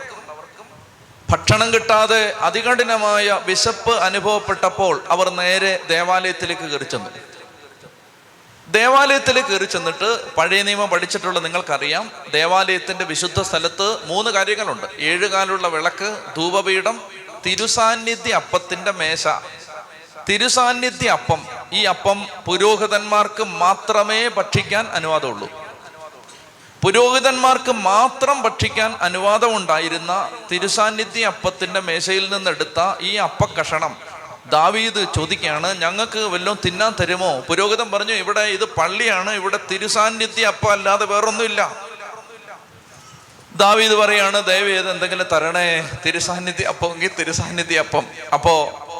ഭക്ഷണം കിട്ടാതെ അതികഠിനമായ വിശപ്പ് അനുഭവപ്പെട്ടപ്പോൾ അവർ നേരെ ദേവാലയത്തിലേക്ക് കയറി ചെന്നു. ദേവാലയത്തിൽ കയറി ചെന്നിട്ട് പഴയ നിയമം പഠിച്ചിട്ടുള്ള നിങ്ങൾക്കറിയാം ദേവാലയത്തിന്റെ വിശുദ്ധ സ്ഥലത്ത് മൂന്ന് കാര്യങ്ങളുണ്ട്. ഏഴുകാലുള്ള വിളക്ക് ധൂപപീഠം തിരുസാന്നിധ്യ അപ്പത്തിന്റെ മേശ. തിരുസാന്നിധ്യ അപ്പം ഈ അപ്പം പുരോഹിതന്മാർക്ക് മാത്രമേ ഭക്ഷിക്കാൻ അനുവാദമുള്ളൂ. പുരോഹിതന്മാർക്ക് മാത്രം ഭക്ഷിക്കാൻ അനുവാദമുണ്ടായിരുന്ന തിരുസാന്നിധ്യ അപ്പത്തിന്റെ മേശയിൽ നിന്നെടുത്ത ഈ അപ്പക്കഷണം ദാവീദ് ചോദിക്കുകയാണ് ഞങ്ങൾക്ക് വല്ലതും തിന്നാൻ തരുമോ? പുരോഹിതൻ പറഞ്ഞു ഇവിടെ ഇത് പള്ളിയാണ് ഇവിടെ തിരുസാന്നിധ്യ അപ്പം അല്ലാതെ വേറൊന്നുമില്ല. ദാവീദ് പറയാണ് ദയവേത് എന്തെങ്കിലും തരണേ തിരുസാന്നിധ്യ അപ്പമെങ്കിൽ തിരുസാന്നിധ്യ അപ്പം. അപ്പോ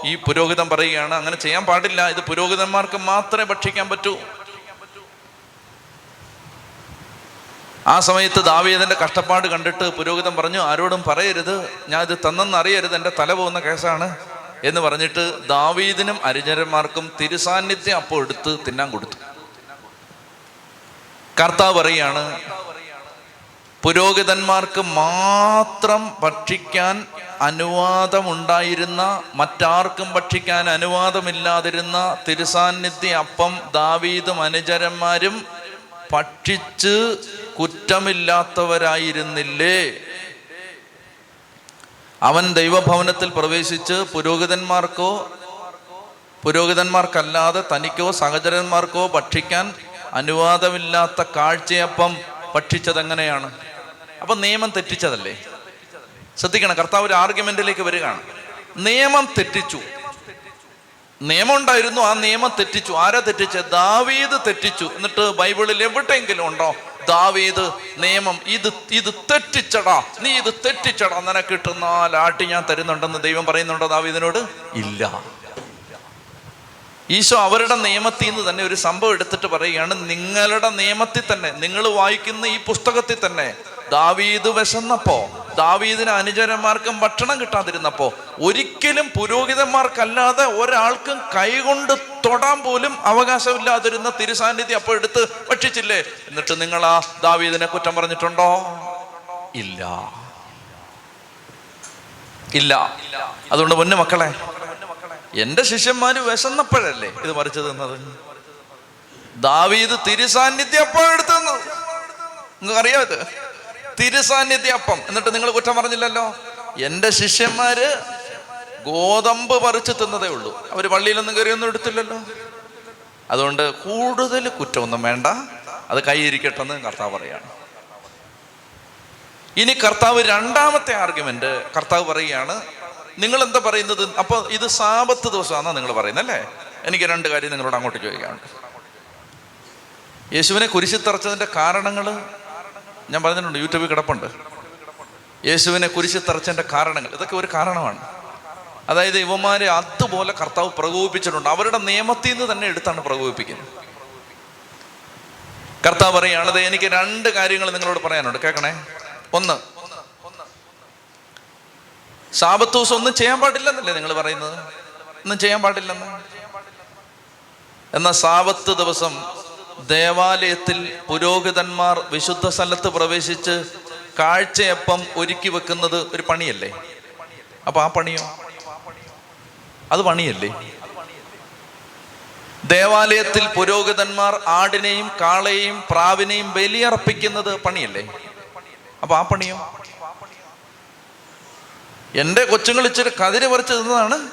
ഈ പുരോഹിതൻ പറയുകയാണ് അങ്ങനെ ചെയ്യാൻ പാടില്ല ഇത് പുരോഹിതന്മാർക്ക് മാത്രമേ ഭക്ഷിക്കാൻ പറ്റൂ. ആ സമയത്ത് ദാവീദിന്റെ കഷ്ടപ്പാട് കണ്ടിട്ട് പുരോഹിതൻ പറഞ്ഞു ആരോടും പറയരുത്. ഞാൻ ഇത് തന്നെന്ന് അറിയരുത്. എന്റെ തല പോകുന്ന കേസാണ്. എന്ന് പറഞ്ഞിട്ട് ദാവീദിനും അരിഞ്ഞരന്മാർക്കും തിരുസാന്നിധ്യം അപ്പോൾ എടുത്ത് തിന്നാൻ കൊടുത്തു. കർത്താവ് പറയാണ് പുരോഹിതന്മാർക്ക് മാത്രം ഭക്ഷിക്കാൻ അനുവാദമുണ്ടായിരുന്ന മറ്റാർക്കും ഭക്ഷിക്കാൻ അനുവാദമില്ലാതിരുന്ന തിരുസാന്നിധ്യ അപ്പം ദാവീദും അനുചരന്മാരും ഭക്ഷിച്ച് കുറ്റമില്ലാത്തവരായിരുന്നില്ലേ? അവൻ ദൈവഭവനത്തിൽ പ്രവേശിച്ച് പുരോഹിതന്മാർക്കോ പുരോഹിതന്മാർക്കല്ലാതെ തനിക്കോ സഹചരന്മാർക്കോ ഭക്ഷിക്കാൻ അനുവാദമില്ലാത്ത കാഴ്ചയപ്പം ഭക്ഷിച്ചത് എങ്ങനെയാണ് അപ്പൊ നിയമം തെറ്റിച്ചതല്ലേ? ശ്രദ്ധിക്കണം കർത്താവ് ഒരു ആർഗ്യുമെന്റിലേക്ക് വരികയാണ്. നിയമം തെറ്റിച്ചു. നിയമം ഉണ്ടായിരുന്നു ആ നിയമം തെറ്റിച്ചു. ആരാ തെറ്റിച്ച്? ദാവീദ് തെറ്റിച്ചു. എന്നിട്ട് ബൈബിളിൽ എവിടെയെങ്കിലും ഉണ്ടോ? ദാവീദ് നിയമം ഇത് ഇത് തെറ്റിച്ചടാ. നീ ഇത് തെറ്റിച്ചടാ. നിനക്ക് കിട്ടുന്ന ലാട്ടി ഞാൻ തരുന്നുണ്ടെന്ന് ദൈവം പറയുന്നുണ്ടോ ദാവീദിനോട്? ഇല്ല. ഈശോ അവരുടെ നിയമത്തിൽ നിന്ന് തന്നെ ഒരു സംഭവം എടുത്തിട്ട് പറയുകയാണ് നിങ്ങളുടെ നിയമത്തിൽ തന്നെ നിങ്ങൾ വായിക്കുന്ന ഈ പുസ്തകത്തിൽ തന്നെ ദാവീദ് വിശന്നപ്പോ ദാവീദിന് അനുചരന്മാർക്കും ഭക്ഷണം കിട്ടാതിരുന്നപ്പോ ഒരിക്കലും പുരോഹിതന്മാർക്കല്ലാതെ ഒരാൾക്കും കൈകൊണ്ട് തൊടാൻ പോലും അവകാശമില്ലാതിരുന്ന തിരുസാന്നിധ്യം അപ്പോൾ എടുത്ത് ഭക്ഷിച്ചില്ലേ? എന്നിട്ട് നിങ്ങൾ ആ ദാവീദിനെ കുറ്റം പറഞ്ഞിട്ടുണ്ടോ? ഇല്ല. ഇല്ല. അതുകൊണ്ട് പൊന്നു മക്കളെ എന്റെ ശിഷ്യന്മാര് വിശന്നപ്പോഴല്ലേ ഇത് മറിച്ചു തന്നത്? ദാവീദ് തിരുസാന്നിധ്യം അപ്പോഴെടുത്തു നിങ്ങൾക്കറിയാം ഇത്? തിരുസാന്നിധ്യ അപ്പം എന്നിട്ട് നിങ്ങൾ കുറ്റം പറഞ്ഞില്ലല്ലോ? എന്റെ ശിഷ്യന്മാര് ഗോതമ്പ് പറിച്ച് തിന്നതേ ഉള്ളൂ. അവർ പള്ളിയിലൊന്നും കയറിയൊന്നും എടുത്തില്ലല്ലോ. അതുകൊണ്ട് കൂടുതൽ കുറ്റമൊന്നും വേണ്ട. അത് കൈയിരിക്കട്ടെന്ന് കർത്താവ് പറയാണ്. ഇനി കർത്താവ് രണ്ടാമത്തെ ആർഗ്യുമെന്റ് കർത്താവ് പറയുകയാണ് നിങ്ങൾ എന്താ പറയുന്നത്? അപ്പൊ ഇത് സാപത്ത് ദിവസമാണെന്നാണ് നിങ്ങൾ പറയുന്നത് അല്ലേ എനിക്ക് രണ്ട് കാര്യം നിങ്ങളോട് അങ്ങോട്ട് ചോദിക്കാനുണ്ട്. യേശുവിനെ കുരിശിത്തറച്ചതിന്റെ കാരണങ്ങൾ ഞാൻ പറഞ്ഞിട്ടുണ്ട് യൂട്യൂബിൽ കിടപ്പുണ്ട്. യേശുവിനെ കുരിശി തറച്ചതിന്റെ കാരണങ്ങൾ. ഇതൊക്കെ ഒരു കാരണമാണ്. അതായത് ഇവന്മാരെ അതുപോലെ കർത്താവ് പ്രകോപിപ്പിച്ചിട്ടുണ്ട്. അവരുടെ നിയമത്തിൽ നിന്ന് തന്നെ എടുത്താണ് പ്രകോപിപ്പിക്കുന്നത്. കർത്താവ് പറയുകയാണത് എനിക്ക് രണ്ട് കാര്യങ്ങൾ നിങ്ങളോട് പറയാനുണ്ട്. കേൾക്കണേ. ഒന്ന് സാപത്ത് ദിവസം ഒന്നും ചെയ്യാൻ പാടില്ലെന്നല്ലേ നിങ്ങൾ പറയുന്നത്? ഒന്നും ചെയ്യാൻ പാടില്ലെന്ന്? എന്നാൽ സാപത്ത് ദിവസം ദേവാലയത്തിൽ പുരോഹിതന്മാർ വിശുദ്ധ സ്ഥലത്ത് പ്രവേശിച്ച് കാഴ്ചയപ്പം ഒരുക്കി വെക്കുന്നത് ഒരു പണിയല്ലേ? അപ്പൊ ആ പണിയോ? അത് പണിയല്ലേ? ദേവാലയത്തിൽ പുരോഹിതന്മാർ ആടിനെയും കാളയെയും പ്രാവിനെയും ബലിയർപ്പിക്കുന്നത് പണിയല്ലേ? അപ്പൊ ആ പണിയോ? എന്റെ കൊച്ചുങ്ങൾ ഇച്ചിരി കതിര് പറിച്ചു തിന്നതാണ്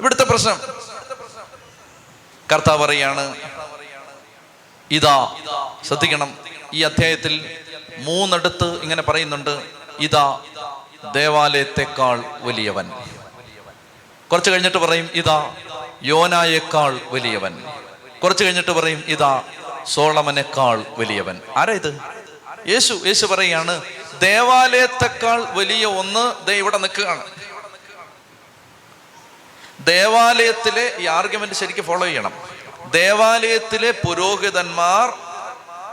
ഇവിടുത്തെ പ്രശ്നം. കർത്താവ് പറയാണ് ഇതാ ശ്രദ്ധിക്കണം. ഈ അധ്യായത്തിൽ മൂന്നിടത്ത് ഇങ്ങനെ പറയുന്നുണ്ട് ഇതാ ദേവാലയത്തെക്കാൾ വലിയവൻ. കുറച്ച് കഴിഞ്ഞിട്ട് പറയും ഇതാ യോനായേക്കാൾ വലിയവൻ. കുറച്ച് കഴിഞ്ഞിട്ട് പറയും ഇതാ സോളമനേക്കാൾ വലിയവൻ. ആരാ ഇത്? യേശു യേശു പറയാണ് ദേവാലയത്തെക്കാൾ വലിയ ഒന്ന് ദേ ഇവിടെ നിൽക്കുകയാണ്. ദേവാലയത്തിലെ ഈ ആർഗ്യുമെന്റ് ശരിക്കും ഫോളോ ചെയ്യണം. ദേവാലയത്തിലെ പുരോഹിതന്മാർ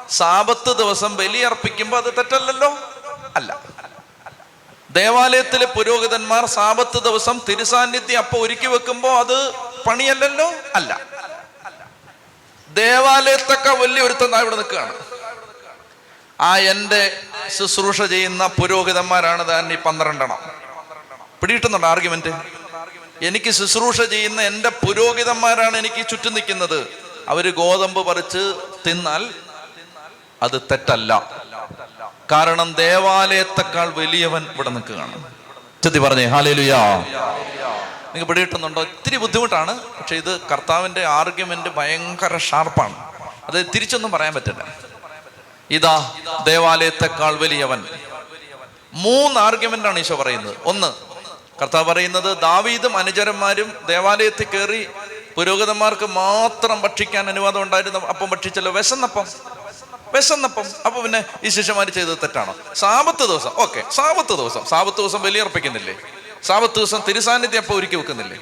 സാപത്ത് ദിവസം ബലിയർപ്പിക്കുമ്പോൾ അത് തെറ്റല്ലല്ലോ? അല്ല. ദേവാലയത്തിലെ പുരോഹിതന്മാർ സാപത്ത് ദിവസം തിരുസാന്നിധ്യം അപ്പൊ ഒരുക്കി വെക്കുമ്പോൾ അത് പണിയല്ലല്ലോ? അല്ല. ദേവാലയത്തൊക്കെ വലിയ ഒരുത്തം ഇവിടെ നിൽക്കുകയാണ്. ആ എന്റെ ശുശ്രൂഷ ചെയ്യുന്ന പുരോഹിതന്മാരാണ് താൻ ഈ പന്ത്രണ്ടെണ്ണം. പിടിയിട്ടുന്നുണ്ട് ആർഗ്യുമെന്റ് എനിക്ക് ശുശ്രൂഷ ചെയ്യുന്ന എന്റെ പുരോഹിതന്മാരാണ് എനിക്ക് ചുറ്റും നിൽക്കുന്നത്. അവർ ഗോതമ്പ് പറിച്ച് തിന്നാൽ അത് തെറ്റല്ല. കാരണം ദേവാലയത്തെക്കാൾ വലിയവൻ ഇവിടെ നിൽക്കുകയാണ്. ചെത്തി പറഞ്ഞേ ഹാലേലുയാ. നിങ്ങൾക്ക് പിടികിട്ടുന്നുണ്ടോ? ഇത്തിരി ബുദ്ധിമുട്ടാണ്. പക്ഷെ ഇത് കർത്താവിന്റെ ആർഗ്യുമെന്റ് ഭയങ്കര ഷാർപ്പാണ്. അത് തിരിച്ചൊന്നും പറയാൻ പറ്റില്ല. ഇതാ ദേവാലയത്തെക്കാൾ വലിയവൻ. മൂന്ന് ആർഗ്യുമെന്റ് ആണ് ഈശോ പറയുന്നത്. ഒന്ന് കർത്താവ് പറയുന്നത് ദാവീദും അനുചരന്മാരും ദേവാലയത്തിൽ കയറി പുരോഹിതന്മാർക്ക് മാത്രം ഭക്ഷിക്കാൻ അനുവാദം ഉണ്ടായിരുന്ന. അപ്പം ഭക്ഷിച്ചല്ലോ. വിശന്നപ്പം. വിശന്നപ്പം. അപ്പൊ പിന്നെ ഈ ശിഷ്യന്മാർ ചെയ്തത് തെറ്റാണോ? സാപത്ത് ദിവസം. ഓക്കെ. സാപത്ത് ദിവസം. സാപത്ത് ദിവസം ബലിയർപ്പിക്കുന്നില്ലേ? സാപത്ത് ദിവസം തിരുസാന്നിധ്യം അപ്പൊ ഒരുക്കി വെക്കുന്നില്ലേ?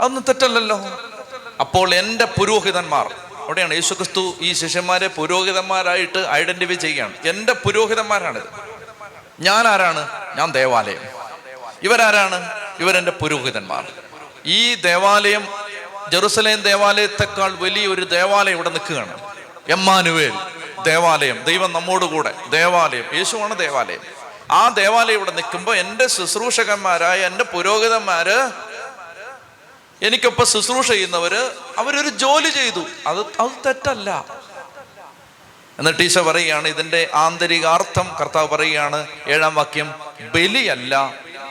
അതൊന്നും തെറ്റല്ലല്ലോ. അപ്പോൾ എന്റെ പുരോഹിതന്മാർ അവിടെയാണ് യേശുക്രിസ്തു ഈ ശിഷ്യന്മാരെ പുരോഹിതന്മാരായിട്ട് ഐഡന്റിഫൈ ചെയ്യുകയാണ്. എന്റെ പുരോഹിതന്മാരാണിത്. ഞാൻ ആരാണ്? ഞാൻ ദേവാലയം. ഇവരാരാണ്? ഇവരെന്റെ പുരോഹിതന്മാർ. ഈ ദേവാലയം ജെറുസലേം ദേവാലയത്തെക്കാൾ വലിയൊരു ദേവാലയം ഇവിടെ നിൽക്കുകയാണ്. എമ്മാനുവേൽ ദേവാലയം ദൈവം നമ്മോടുകൂടെ ദേവാലയം യേശുവാണ് ദേവാലയം. ആ ദേവാലയം ഇവിടെ നിൽക്കുമ്പോൾ എന്റെ ശുശ്രൂഷകന്മാരായ എന്റെ പുരോഹിതന്മാര് എനിക്കൊപ്പം ശുശ്രൂഷ ചെയ്യുന്നവര് അവരൊരു ജോലി ചെയ്തു. അത് അത് തെറ്റല്ല. എന്നിട്ട് ടീച്ചർ പറയുകയാണ് ഇതിന്റെ ആന്തരികാർത്ഥം കർത്താവ് പറയുകയാണ് ഏഴാം വാക്യം ബലിയല്ല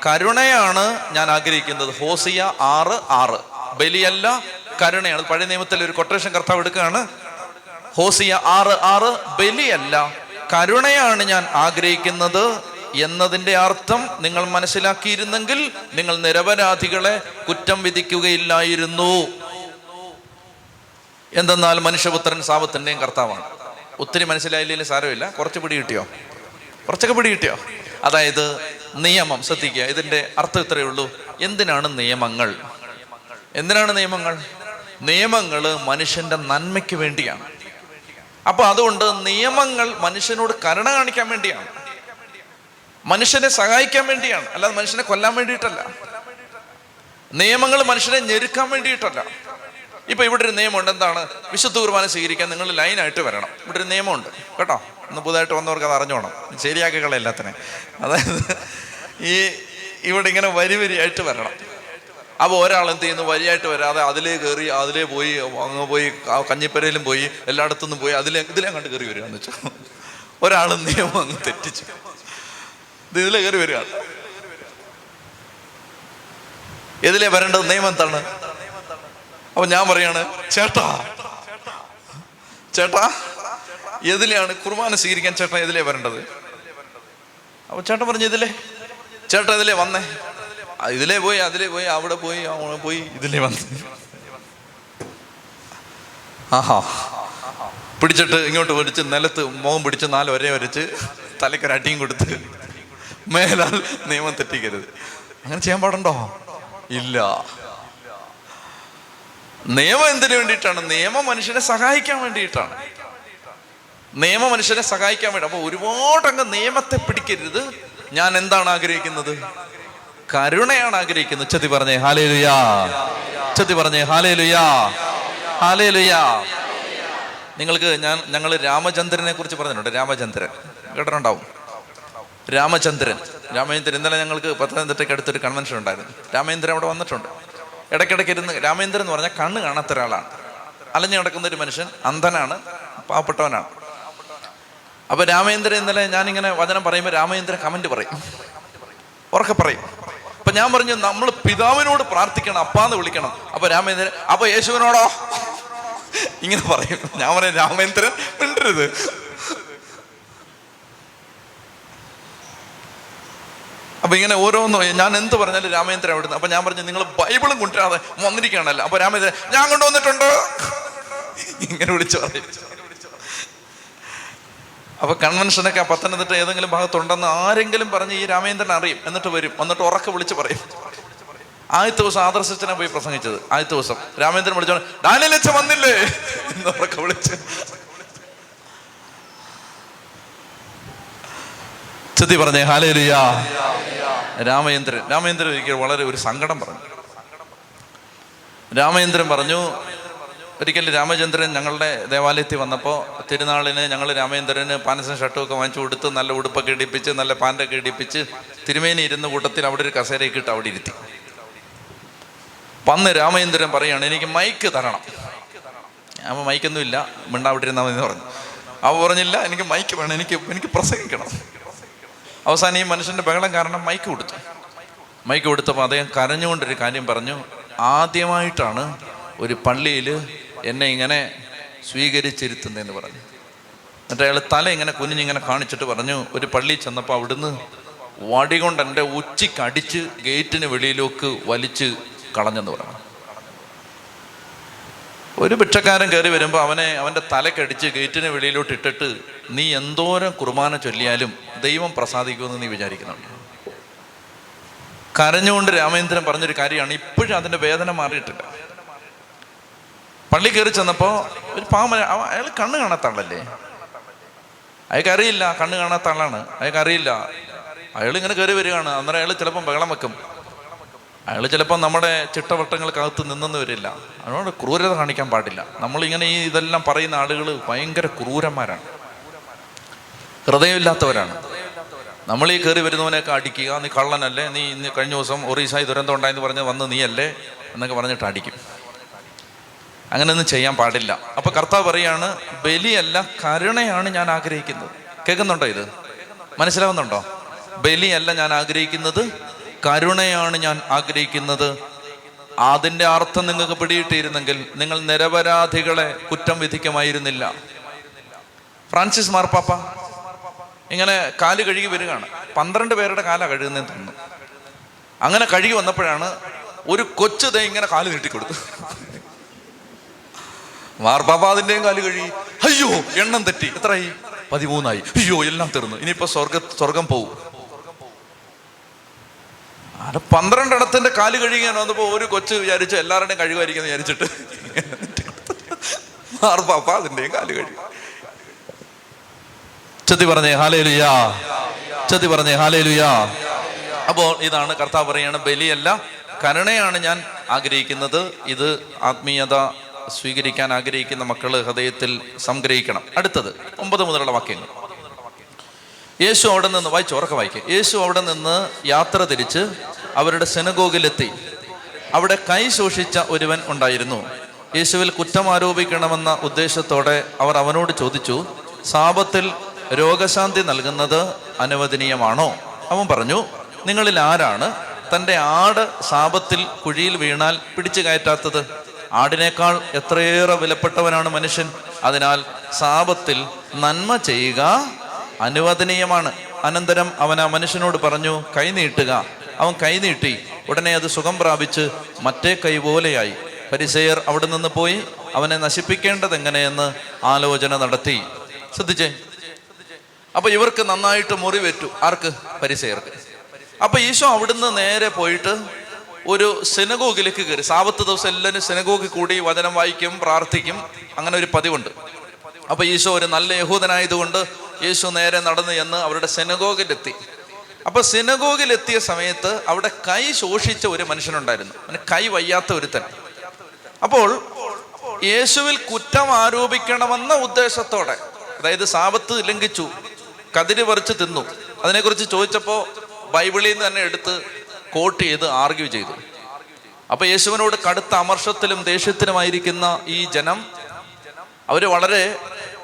കരുണയാണ് ഞാൻ ആഗ്രഹിക്കുന്നത്. ഹോസിയ ആറ് ആറ്. ബലിയല്ല കരുണയാണ്. പഴയ നിയമത്തിൽ ഒരു കൊട്ടേഷൻ കർത്താവ് എടുക്കുകയാണ്. ഹോസിയ ആറ് ആറ് ബലിയല്ല കരുണയാണ് ഞാൻ ആഗ്രഹിക്കുന്നത് എന്നതിന്റെ അർത്ഥം നിങ്ങൾ മനസ്സിലാക്കിയിരുന്നെങ്കിൽ നിങ്ങൾ നിരപരാധികളെ കുറ്റം വിധിക്കുകയില്ലായിരുന്നു. എന്തെന്നാൽ മനുഷ്യപുത്രൻ സാപത്തിന്റെയും കർത്താവാണ്. ഒത്തിരി മനസ്സിലായില്ലെങ്കിൽ സാരമില്ല. കുറച്ച് പിടി കിട്ടിയോ? കുറച്ചൊക്കെ പിടി കിട്ടിയോ? അതായത് നിയമം ശ്രദ്ധിക്കുക. ഇതിന്റെ അർത്ഥം ഇത്രയേ ഉള്ളൂ. എന്തിനാണ് നിയമങ്ങൾ? എന്തിനാണ് നിയമങ്ങൾ? നിയമങ്ങൾ മനുഷ്യന്റെ നന്മയ്ക്ക് വേണ്ടിയാണ്. അപ്പൊ അതുകൊണ്ട് നിയമങ്ങൾ മനുഷ്യനോട് കരുണ കാണിക്കാൻ വേണ്ടിയാണ്. മനുഷ്യനെ സഹായിക്കാൻ വേണ്ടിയാണ്. അല്ലാതെ മനുഷ്യനെ കൊല്ലാൻ വേണ്ടിയിട്ടല്ല. നിയമങ്ങൾ മനുഷ്യനെ ഞെരുക്കാൻ വേണ്ടിയിട്ടല്ല. ഇപ്പൊ ഇവിടെ ഒരു നിയമമുണ്ട്. എന്താണ്? വിശുദ്ധ കുർബാന സ്വീകരിക്കാൻ നിങ്ങൾ ലൈനായിട്ട് വരണം. ഇവിടെ ഒരു നിയമമുണ്ട്. കേട്ടോ? ഇന്ന് പുതുതായിട്ട് വന്നവർക്ക് അത് അറിഞ്ഞോണം. ശരിയാക്കി കളയെല്ലാത്തിനെ അതായത് ഈ ഇവിടെ ഇങ്ങനെ വരി വരിയായിട്ട് വരണം. അപ്പോൾ ഒരാൾ എന്ത് ചെയ്യുന്നു? വരിയായിട്ട് വരാതെ അതിലേ കയറി അതിലേ പോയി അങ്ങ് പോയി കഞ്ഞിപ്പരയിലും പോയി എല്ലായിടത്തുനിന്നും പോയി അതിലെ ഇതിലേ കണ്ട് കയറി വരികയെന്ന് വെച്ചാൽ ഒരാൾ നിയമം അങ്ങ് തെറ്റിച്ചു. ഇത് ഇതിലേ കയറി വരികയാണ് ഇതിലേ വരേണ്ടത് നിയമം എന്താണ്? അപ്പൊ ഞാൻ പറയാണ് ചേട്ടാ. ചേട്ടാ? എതിലെയാണ് കുർബാന സ്വീകരിക്കാൻ ചേട്ടൻ എതിലേ വരേണ്ടത്? അപ്പൊ ചേട്ടൻ പറഞ്ഞു ഇതിലേ. ചേട്ടൻ ഇതിലേ വന്നേ. ഇതിലേ പോയി അതിലേ പോയി അവിടെ പോയി അവിടെ പോയി ഇതിലേ വന്ന്. ആഹാ. പിടിച്ചിട്ട് ഇങ്ങോട്ട് പിടിച്ച് നിലത്ത് മുഖം പിടിച്ച് നാല് ഒരേ വരച്ച് തലയ്ക്കൊരു അടിയും കൊടുത്ത് മേലാൽ നിയമം തെറ്റിക്കരുത്. അങ്ങനെ ചെയ്യാൻ പാടുണ്ടോ? ഇല്ല. നിയമം എന്തിനു വേണ്ടിയിട്ടാണ്? നിയമം മനുഷ്യനെ സഹായിക്കാൻ വേണ്ടിയിട്ടാണ്. നിയമം മനുഷ്യനെ സഹായിക്കാൻ വേണ്ടി. അപ്പൊ ഒരുപാടങ്ങ് നിയമത്തെ പിടിക്കരുത്. ഞാൻ എന്താണ് ആഗ്രഹിക്കുന്നത്? കരുണയാണ് ആഗ്രഹിക്കുന്നത്. ചതി പറഞ്ഞേ ഹാലേ ലുയാ ചതി പറഞ്ഞേ ഹാലേ ലുയാ ഹാലേ ലുയാ നിങ്ങൾക്ക് ഞാൻ ഞങ്ങൾ രാമചന്ദ്രനെ കുറിച്ച് പറഞ്ഞിട്ടുണ്ട്. രാമചന്ദ്രൻ. കേട്ടിട്ടുണ്ടാവും? രാമചന്ദ്രൻ. രാമചന്ദ്രൻ ഇന്നലെ ഞങ്ങൾക്ക് പത്തനംതിട്ടയ്ക്ക് അടുത്തൊരു കൺവെൻഷൻ ഉണ്ടായിരുന്നു. രാമചന്ദ്രൻ അവിടെ വന്നിട്ടുണ്ട്. ഇടയ്ക്കിടയ്ക്ക് ഇരുന്ന് രാമേന്ദ്രൻ എന്ന് പറഞ്ഞാൽ കണ്ണ് കാണാത്ത ഒരാളാണ്. അലഞ്ഞു നടക്കുന്ന ഒരു മനുഷ്യൻ അന്ധനാണ് പാവപ്പെട്ടവനാണ്. അപ്പൊ രാമേന്ദ്രൻ ഇന്നലെ ഞാനിങ്ങനെ വചനം പറയുമ്പോൾ രാമേന്ദ്രൻ കമന്റ് പറയും. ഉറക്കെ പറയും. അപ്പൊ ഞാൻ പറഞ്ഞു നമ്മൾ പിതാവിനോട് പ്രാർത്ഥിക്കണം അപ്പാന്ന് വിളിക്കണം. അപ്പൊ രാമേന്ദ്രൻ അപ്പൊ യേശുവിനോടോ? ഇങ്ങനെ പറയും. ഞാൻ പറയും രാമേന്ദ്രൻ മിണ്ടരുത്. അപ്പൊ ഇങ്ങനെ ഓരോന്നും ഞാൻ എന്ത് പറഞ്ഞാലും രാമേന്ദ്രൻ അവിടുന്ന് അപ്പൊ ഞാൻ പറഞ്ഞു നിങ്ങൾ ബൈബിളും കൊണ്ടുവരാതെ വന്നിരിക്കുകയാണല്ലോ. അപ്പൊ രാമേന്ദ്രൻ ഞാൻ കൊണ്ടുവന്നിട്ടുണ്ട്. ഇങ്ങനെ വിളിച്ചു പറയും. അപ്പൊ കൺവെൻഷനൊക്കെ പത്തനംതിട്ട ഏതെങ്കിലും ഭാഗത്തുണ്ടെന്ന് ആരെങ്കിലും പറഞ്ഞ് ഈ രാമേന്ദ്രൻ അറിയും. എന്നിട്ട് വരും. എന്നിട്ട് ഉറക്കെ വിളിച്ച് പറയും. ആദ്യത്തെ ദിവസം ആദർശിച്ചനെ പോയി പ്രസംഗിച്ചത്. ആദ്യത്തെ ദിവസം രാമേന്ദ്രൻ വിളിച്ചോ ഡാനിലച്ച വന്നില്ലേ? എന്ന് ഉറക്കെ വിളിച്ച്. ചെത്തി പറഞ്ഞേ ഹാലേലുയാ. രാമേന്ദ്രൻ രാമേന്ദ്രൻ ഒരിക്കൽ വളരെ ഒരു സങ്കടം പറഞ്ഞു. രാമേന്ദ്രൻ പറഞ്ഞു ഒരിക്കൽ രാമചന്ദ്രൻ ഞങ്ങളുടെ ദേവാലയത്തിൽ വന്നപ്പോൾ തിരുനാളിന് ഞങ്ങൾ രാമചന്ദ്രന് പാനസും ഷർട്ടും ഒക്കെ വാങ്ങിച്ചു കൊടുത്ത് നല്ല ഉടുപ്പൊക്കെ ഇടിപ്പിച്ച് നല്ല പാന്റൊക്കെ ഇടിപ്പിച്ച് തിരുമേനി ഇരുന്ന കൂട്ടത്തിൽ അവിടെ ഒരു കസേരയൊക്കെ ഇട്ട് അവിടെ ഇരുത്തി. വന്ന് രാമചന്ദ്രൻ പറയുകയാണ് എനിക്ക് മൈക്ക് തരണം. ഞാൻ മൈക്കൊന്നും ഇല്ല മിണ്ടാവിടെ ഇരുന്നാൽ മതി പറഞ്ഞു. അവ പറഞ്ഞില്ല എനിക്ക് മൈക്ക് വേണം എനിക്ക് എനിക്ക് പ്രസംഗിക്കണം. അവസാനം ഈ മനുഷ്യന്റെ ബഹളം കാരണം മൈക്ക് കൊടുത്തു. മൈക്ക് കൊടുത്തപ്പോൾ അദ്ദേഹം കരഞ്ഞുകൊണ്ടൊരു കാര്യം പറഞ്ഞു. ആദ്യമായിട്ടാണ് ഒരു പള്ളിയിൽ എന്നെ ഇങ്ങനെ സ്വീകരിച്ചിരുത്തുന്നതെന്ന് പറഞ്ഞു. എന്നിട്ട് അയാൾ തല ഇങ്ങനെ കുനിഞ്ഞിങ്ങനെ കാണിച്ചിട്ട് പറഞ്ഞു ഒരു പള്ളിയിൽ ചെന്നപ്പോൾ അവിടുന്ന് വടി കൊണ്ട് എന്റെ ഉച്ചിക്കടിച്ച് ഗേറ്റിന് വെളിയിലേക്ക് വലിച്ച് കളഞ്ഞെന്ന് പറഞ്ഞു. ഒരു ഭിക്ഷക്കാരൻ കയറി വരുമ്പോൾ അവനെ അവന്റെ തലക്കടിച്ച് ഗേറ്റിന് വെളിയിലോട്ട് ഇട്ടിട്ട് നീ എന്തോരം കുർബാന ചൊല്ലിയാലും ദൈവം പ്രസാദിക്കുമെന്ന് നീ വിചാരിക്കുന്നുണ്ട്. കരഞ്ഞുകൊണ്ട് രാമേന്ദ്രൻ പറഞ്ഞൊരു കാര്യമാണ് ഇപ്പോഴും അതിന്റെ വേദന മാറിയിട്ടില്ല. പള്ളി കയറി ചെന്നപ്പോൾ ഒരു പാമ്പ അയാൾ കണ്ണ് കാണാത്ത ആളല്ലേ? അയാൾക്ക് അറിയില്ല കണ്ണ് കാണാത്ത ആളാണ്. അയാൾക്ക് അറിയില്ല. അയാൾ ഇങ്ങനെ കയറി വരികയാണ്. അന്നേരം അയാൾ ചിലപ്പം ബഹളം വെക്കും. അയാൾ ചിലപ്പോൾ നമ്മുടെ ചിട്ടവട്ടങ്ങൾക്കകത്ത് നിന്നെന്ന് വരില്ല. അതിനോട് ക്രൂരത കാണിക്കാൻ പാടില്ല. നമ്മളിങ്ങനെ ഈ ഇതെല്ലാം പറയുന്ന ആളുകൾ ഭയങ്കര ക്രൂരന്മാരാണ്. ഹൃദയമില്ലാത്തവരാണ്. നമ്മൾ ഈ കയറി വരുന്നവനെയൊക്കെ അടിക്കുക നീ കള്ളനല്ലേ? നീ കഴിഞ്ഞ ദിവസം ഒറീസായി ദുരന്തം ഉണ്ടായെന്ന് പറഞ്ഞ് വന്ന് നീയല്ലേ? എന്നൊക്കെ പറഞ്ഞിട്ട് അടിക്കും. അങ്ങനെയൊന്നും ചെയ്യാൻ പാടില്ല. അപ്പൊ കർത്താവ് പറയാണ് ബലിയല്ല കരുണയാണ് ഞാൻ ആഗ്രഹിക്കുന്നത്. കേൾക്കുന്നുണ്ടോ ഇത്? മനസ്സിലാവുന്നുണ്ടോ? ബലിയല്ല ഞാൻ ആഗ്രഹിക്കുന്നത് കരുണയാണ് ഞാൻ ആഗ്രഹിക്കുന്നത്. അതിന്റെ അർത്ഥം നിങ്ങൾക്ക് പിടിയിട്ടിരുന്നെങ്കിൽ നിങ്ങൾ നിരപരാധികളെ കുറ്റം വിധിക്കുമായിരുന്നില്ല. ഫ്രാൻസിസ് മാർപ്പാപ്പ ഇങ്ങനെ കാൽ കഴുകി വരികയാണ്. പന്ത്രണ്ട് പേരുടെ കാല കഴുകുന്നതെന്ന് തോന്നുന്നു. അങ്ങനെ കഴുകി വന്നപ്പോഴാണ് ഒരു കൊച്ചു ദേ ഇങ്ങനെ കാൽ നീട്ടിക്കൊടുത്തു അതിന്റെയും കാൽ കഴുകി. അയ്യോ എണ്ണം തെറ്റി. എത്രയായി? പതിമൂന്നായി. അയ്യോ എല്ലാം തീർന്നു. ഇനിയിപ്പോ സ്വർഗ സ്വർഗം പോവും. അത് പന്ത്രണ്ടിടത്തിന്റെ കാൽ കഴുകാൻ വന്നപ്പോ ഒരു കൊച്ച് വിചാരിച്ചു എല്ലാവരുടെയും കഴുകുമായിരിക്കും വിചാരിച്ചിട്ട്. മാർപ്പാപ്പ അതിന്റെയും കാൽ കഴുകി. ചെത്തി പറഞ്ഞേ ഹാലേലുയാ. ചെത്തി പറഞ്ഞേ ഹാലേലുയാ. അപ്പോൾ ഇതാണ് കർത്താവ് പറയാണ് ബലിയല്ല കരുണയാണ് ഞാൻ ആഗ്രഹിക്കുന്നത്. ഇത് ആത്മീയത സ്വീകരിക്കാൻ ആഗ്രഹിക്കുന്ന മക്കൾ ഹൃദയത്തിൽ സംഗ്രഹിക്കണം. അടുത്തത് ഒമ്പത് മുതലുള്ള വാക്യങ്ങൾ. യേശു അവിടെ നിന്ന് വായിച്ചു ഉറക്കം വായിക്കുക യേശു അവിടെ നിന്ന് യാത്ര തിരിച്ച് അവരുടെ സെനഗോഗിലെത്തി അവിടെ കൈ ശോഷിച്ച ഒരുവൻ ഉണ്ടായിരുന്നു. യേശുവിൽ കുറ്റം ആരോപിക്കണമെന്ന ഉദ്ദേശത്തോടെ അവർ അവനോട് ചോദിച്ചു സാപത്തിൽ രോഗശാന്തി നൽകുന്നത് അനുവദനീയമാണോ? അവൻ പറഞ്ഞു നിങ്ങളിൽ ആരാണ് തന്റെ ആട് സാപത്തിൽ കുഴിയിൽ വീണാൽ പിടിച്ചു കയറ്റാത്തത്? ആടിനേക്കാൾ എത്രയേറെ വിലപ്പെട്ടവനാണ് മനുഷ്യൻ. അതിനാൽ സാപത്തിൽ നന്മ ചെയ്യുക അനുവദനീയമാണ്. അനന്തരം അവൻ ആ മനുഷ്യനോട് പറഞ്ഞു കൈനീട്ടുക അവൻ കൈനീട്ടി ഉടനെ അത് സുഖം പ്രാപിച്ച് മറ്റേ കൈ പോലെയായി. പരിസയർ അവിടെ നിന്ന് പോയി അവനെ നശിപ്പിക്കേണ്ടത് എങ്ങനെയെന്ന് ആലോചന നടത്തി. ശ്രദ്ധിച്ചേ? അപ്പൊ ഇവർക്ക് നന്നായിട്ട് മുറിവേറ്റു. ആർക്ക്? പരിസയർക്ക്. അപ്പൊ ഈശോ അവിടുന്ന് നേരെ പോയിട്ട് ഒരു സെനഗോഗിലേക്ക് കയറി. സാവത്ത് ദിവസം എല്ലാവരും സെനഗോഗിൽ കൂടി വചനം വായിക്കും പ്രാർത്ഥിക്കും. അങ്ങനെ ഒരു പതിവുണ്ട്. അപ്പൊ ഈശോ ഒരു നല്ല യഹൂദനായതുകൊണ്ട് യേശു നേരെ നടന്നു എന്ന് അവരുടെ സെനഗോഗിലെത്തി അപ്പൊ സെനഗോഗിലെത്തിയ സമയത്ത് അവിടെ കൈ ശോഷിച്ച ഒരു മനുഷ്യനുണ്ടായിരുന്നു. അവന് കൈ വയ്യാത്ത ഒരുത്തൻ. അപ്പോൾ യേശുവിൽ കുറ്റം ആരോപിക്കണമെന്ന ഉദ്ദേശത്തോടെ അതായത് സാപത്ത് ലംഘിച്ചു കതിര് പറിച്ച് തിന്നു. അതിനെക്കുറിച്ച് ചോദിച്ചപ്പോൾ ബൈബിളിൽ നിന്ന് തന്നെ എടുത്ത് കോട്ട് ചെയ്ത് ആർഗ്യൂ ചെയ്തു. അപ്പൊ യേശുവിനോട് കടുത്ത അമർഷത്തിലും ദേഷ്യത്തിലുമായിരിക്കുന്ന ഈ ജനം അവർ വളരെ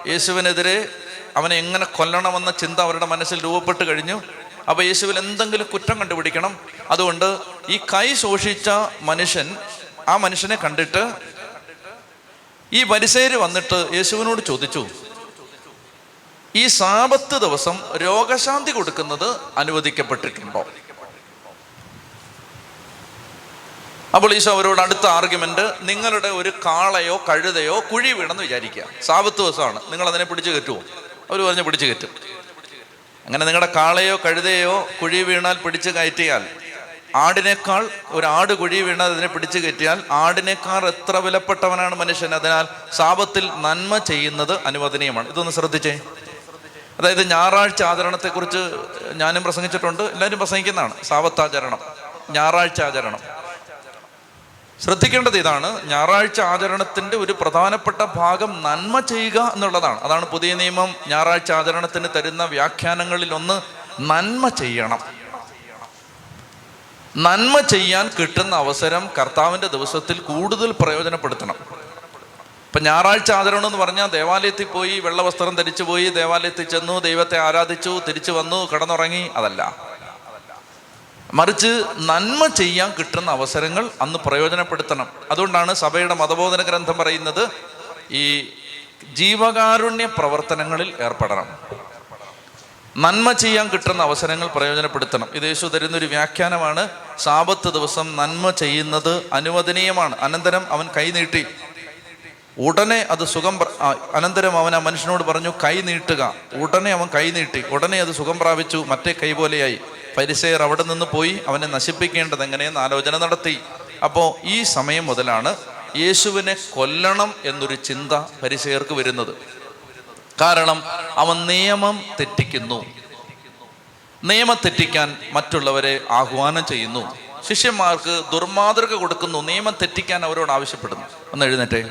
യേശുവിനെതിരെ അവനെ എങ്ങനെ കൊല്ലണമെന്ന ചിന്ത അവരുടെ മനസ്സിൽ രൂപപ്പെട്ട് കഴിഞ്ഞു. അപ്പൊ യേശുവിൽ എന്തെങ്കിലും കുറ്റം കണ്ടുപിടിക്കണം. അതുകൊണ്ട് ഈ കൈ ശോഷിച്ച മനുഷ്യൻ ആ മനുഷ്യനെ കണ്ടിട്ട് ഈ പരിസേര് വന്നിട്ട് യേശുവിനോട് ചോദിച്ചു ഈ സാപത്ത് ദിവസം രോഗശാന്തി കൊടുക്കുന്നത് അനുവദിക്കപ്പെട്ടിട്ടുണ്ടോ? അപ്പോൾ ഈശോ അവരോട് അടുത്ത ആർഗ്യുമെന്റ് നിങ്ങളുടെ ഒരു കാളയോ കഴുതയോ കുഴി വീണെന്ന് വിചാരിക്കുക. സാപത്ത് ദിവസമാണ്. നിങ്ങൾ അതിനെ പിടിച്ചു കയറ്റുമോ അവർ പറഞ്ഞ് പിടിച്ചു കയറ്റും അങ്ങനെ നിങ്ങളുടെ കാളയോ കഴുതയോ കുഴി വീണാൽ പിടിച്ചു കയറ്റിയാൽ ആടിനേക്കാൾ ഒരു ആട് കുഴി വീണാൽ അതിനെ പിടിച്ചു കയറ്റിയാൽ ആടിനേക്കാൾ എത്ര വിലപ്പെട്ടവനാണ് മനുഷ്യൻ? അതിനാൽ സാപത്തിൽ നന്മ ചെയ്യുന്നത് അനുവദനീയമാണ്. ഇതൊന്ന് ശ്രദ്ധിച്ചേ. അതായത് ഞായറാഴ്ച ആചരണത്തെക്കുറിച്ച് ഞാനും പ്രസംഗിച്ചിട്ടുണ്ട്. എല്ലാവരും പ്രസംഗിക്കുന്നതാണ് സാവത്താചരണം ഞായറാഴ്ച ആചരണം. ശ്രദ്ധിക്കേണ്ടത് ഇതാണ്. ഞായറാഴ്ച ആചരണത്തിന്റെ ഒരു പ്രധാനപ്പെട്ട ഭാഗം നന്മ ചെയ്യുക എന്നുള്ളതാണ്. അതാണ് പുതിയ നിയമം. ഞായറാഴ്ച ആചരണത്തിന് തരുന്ന വ്യാഖ്യാനങ്ങളിൽ ഒന്ന് നന്മ ചെയ്യണം. നന്മ ചെയ്യാൻ കിട്ടുന്ന അവസരം കർത്താവിന്റെ ദിവസത്തിൽ കൂടുതൽ പ്രയോജനപ്പെടുത്തണം. ഇപ്പൊ ഞായറാഴ്ച ആചരണം എന്ന് പറഞ്ഞാൽ ദേവാലയത്തിൽ പോയി വെള്ളവസ്ത്രം ധരിച്ചു പോയി ദേവാലയത്തിൽ ചെന്നു ദൈവത്തെ ആരാധിച്ചു തിരിച്ചു വന്നു കിടന്നുറങ്ങി അതല്ല. മറിച്ച് നന്മ ചെയ്യാൻ കിട്ടുന്ന അവസരങ്ങൾ അന്ന് പ്രയോജനപ്പെടുത്തണം. അതുകൊണ്ടാണ് സഭയുടെ മതബോധന ഗ്രന്ഥം പറയുന്നത് ഈ ജീവകാരുണ്യ പ്രവർത്തനങ്ങളിൽ ഏർപ്പെടണം. നന്മ ചെയ്യാൻ കിട്ടുന്ന അവസരങ്ങൾ പ്രയോജനപ്പെടുത്തണം. ഇത് യേശു തരുന്നൊരു വ്യാഖ്യാനമാണ്. സാപത്ത് ദിവസം നന്മ ചെയ്യുന്നത് അനുവദനീയമാണ്. അനന്തരം അവൻ കൈനീട്ടി ഉടനെ അത് സുഖം അനന്തരം അവൻ ആ മനുഷ്യനോട് പറഞ്ഞു കൈ നീട്ടുക. ഉടനെ അവൻ കൈ നീട്ടി. ഉടനെ അത് സുഖം പ്രാപിച്ചു. മറ്റേ കൈ പോലെയായി. പരിസയർ അവിടെ നിന്ന് പോയി അവനെ നശിപ്പിക്കേണ്ടത് എങ്ങനെയെന്ന് ആലോചന നടത്തി. അപ്പോൾ ഈ സമയം മുതലാണ് യേശുവിനെ കൊല്ലണം എന്നൊരു ചിന്ത പരിസയർക്ക് വരുന്നത്. കാരണം അവൻ നിയമം തെറ്റിക്കുന്നു. നിയമം തെറ്റിക്കാൻ മറ്റുള്ളവരെ ആഹ്വാനം ചെയ്യുന്നു. ശിഷ്യന്മാർക്ക് ദുർമാതൃക കൊടുക്കുന്നു. നിയമം തെറ്റിക്കാൻ അവരോട് ആവശ്യപ്പെടുന്നു. ഒന്ന് എഴുന്നേറ്റേ.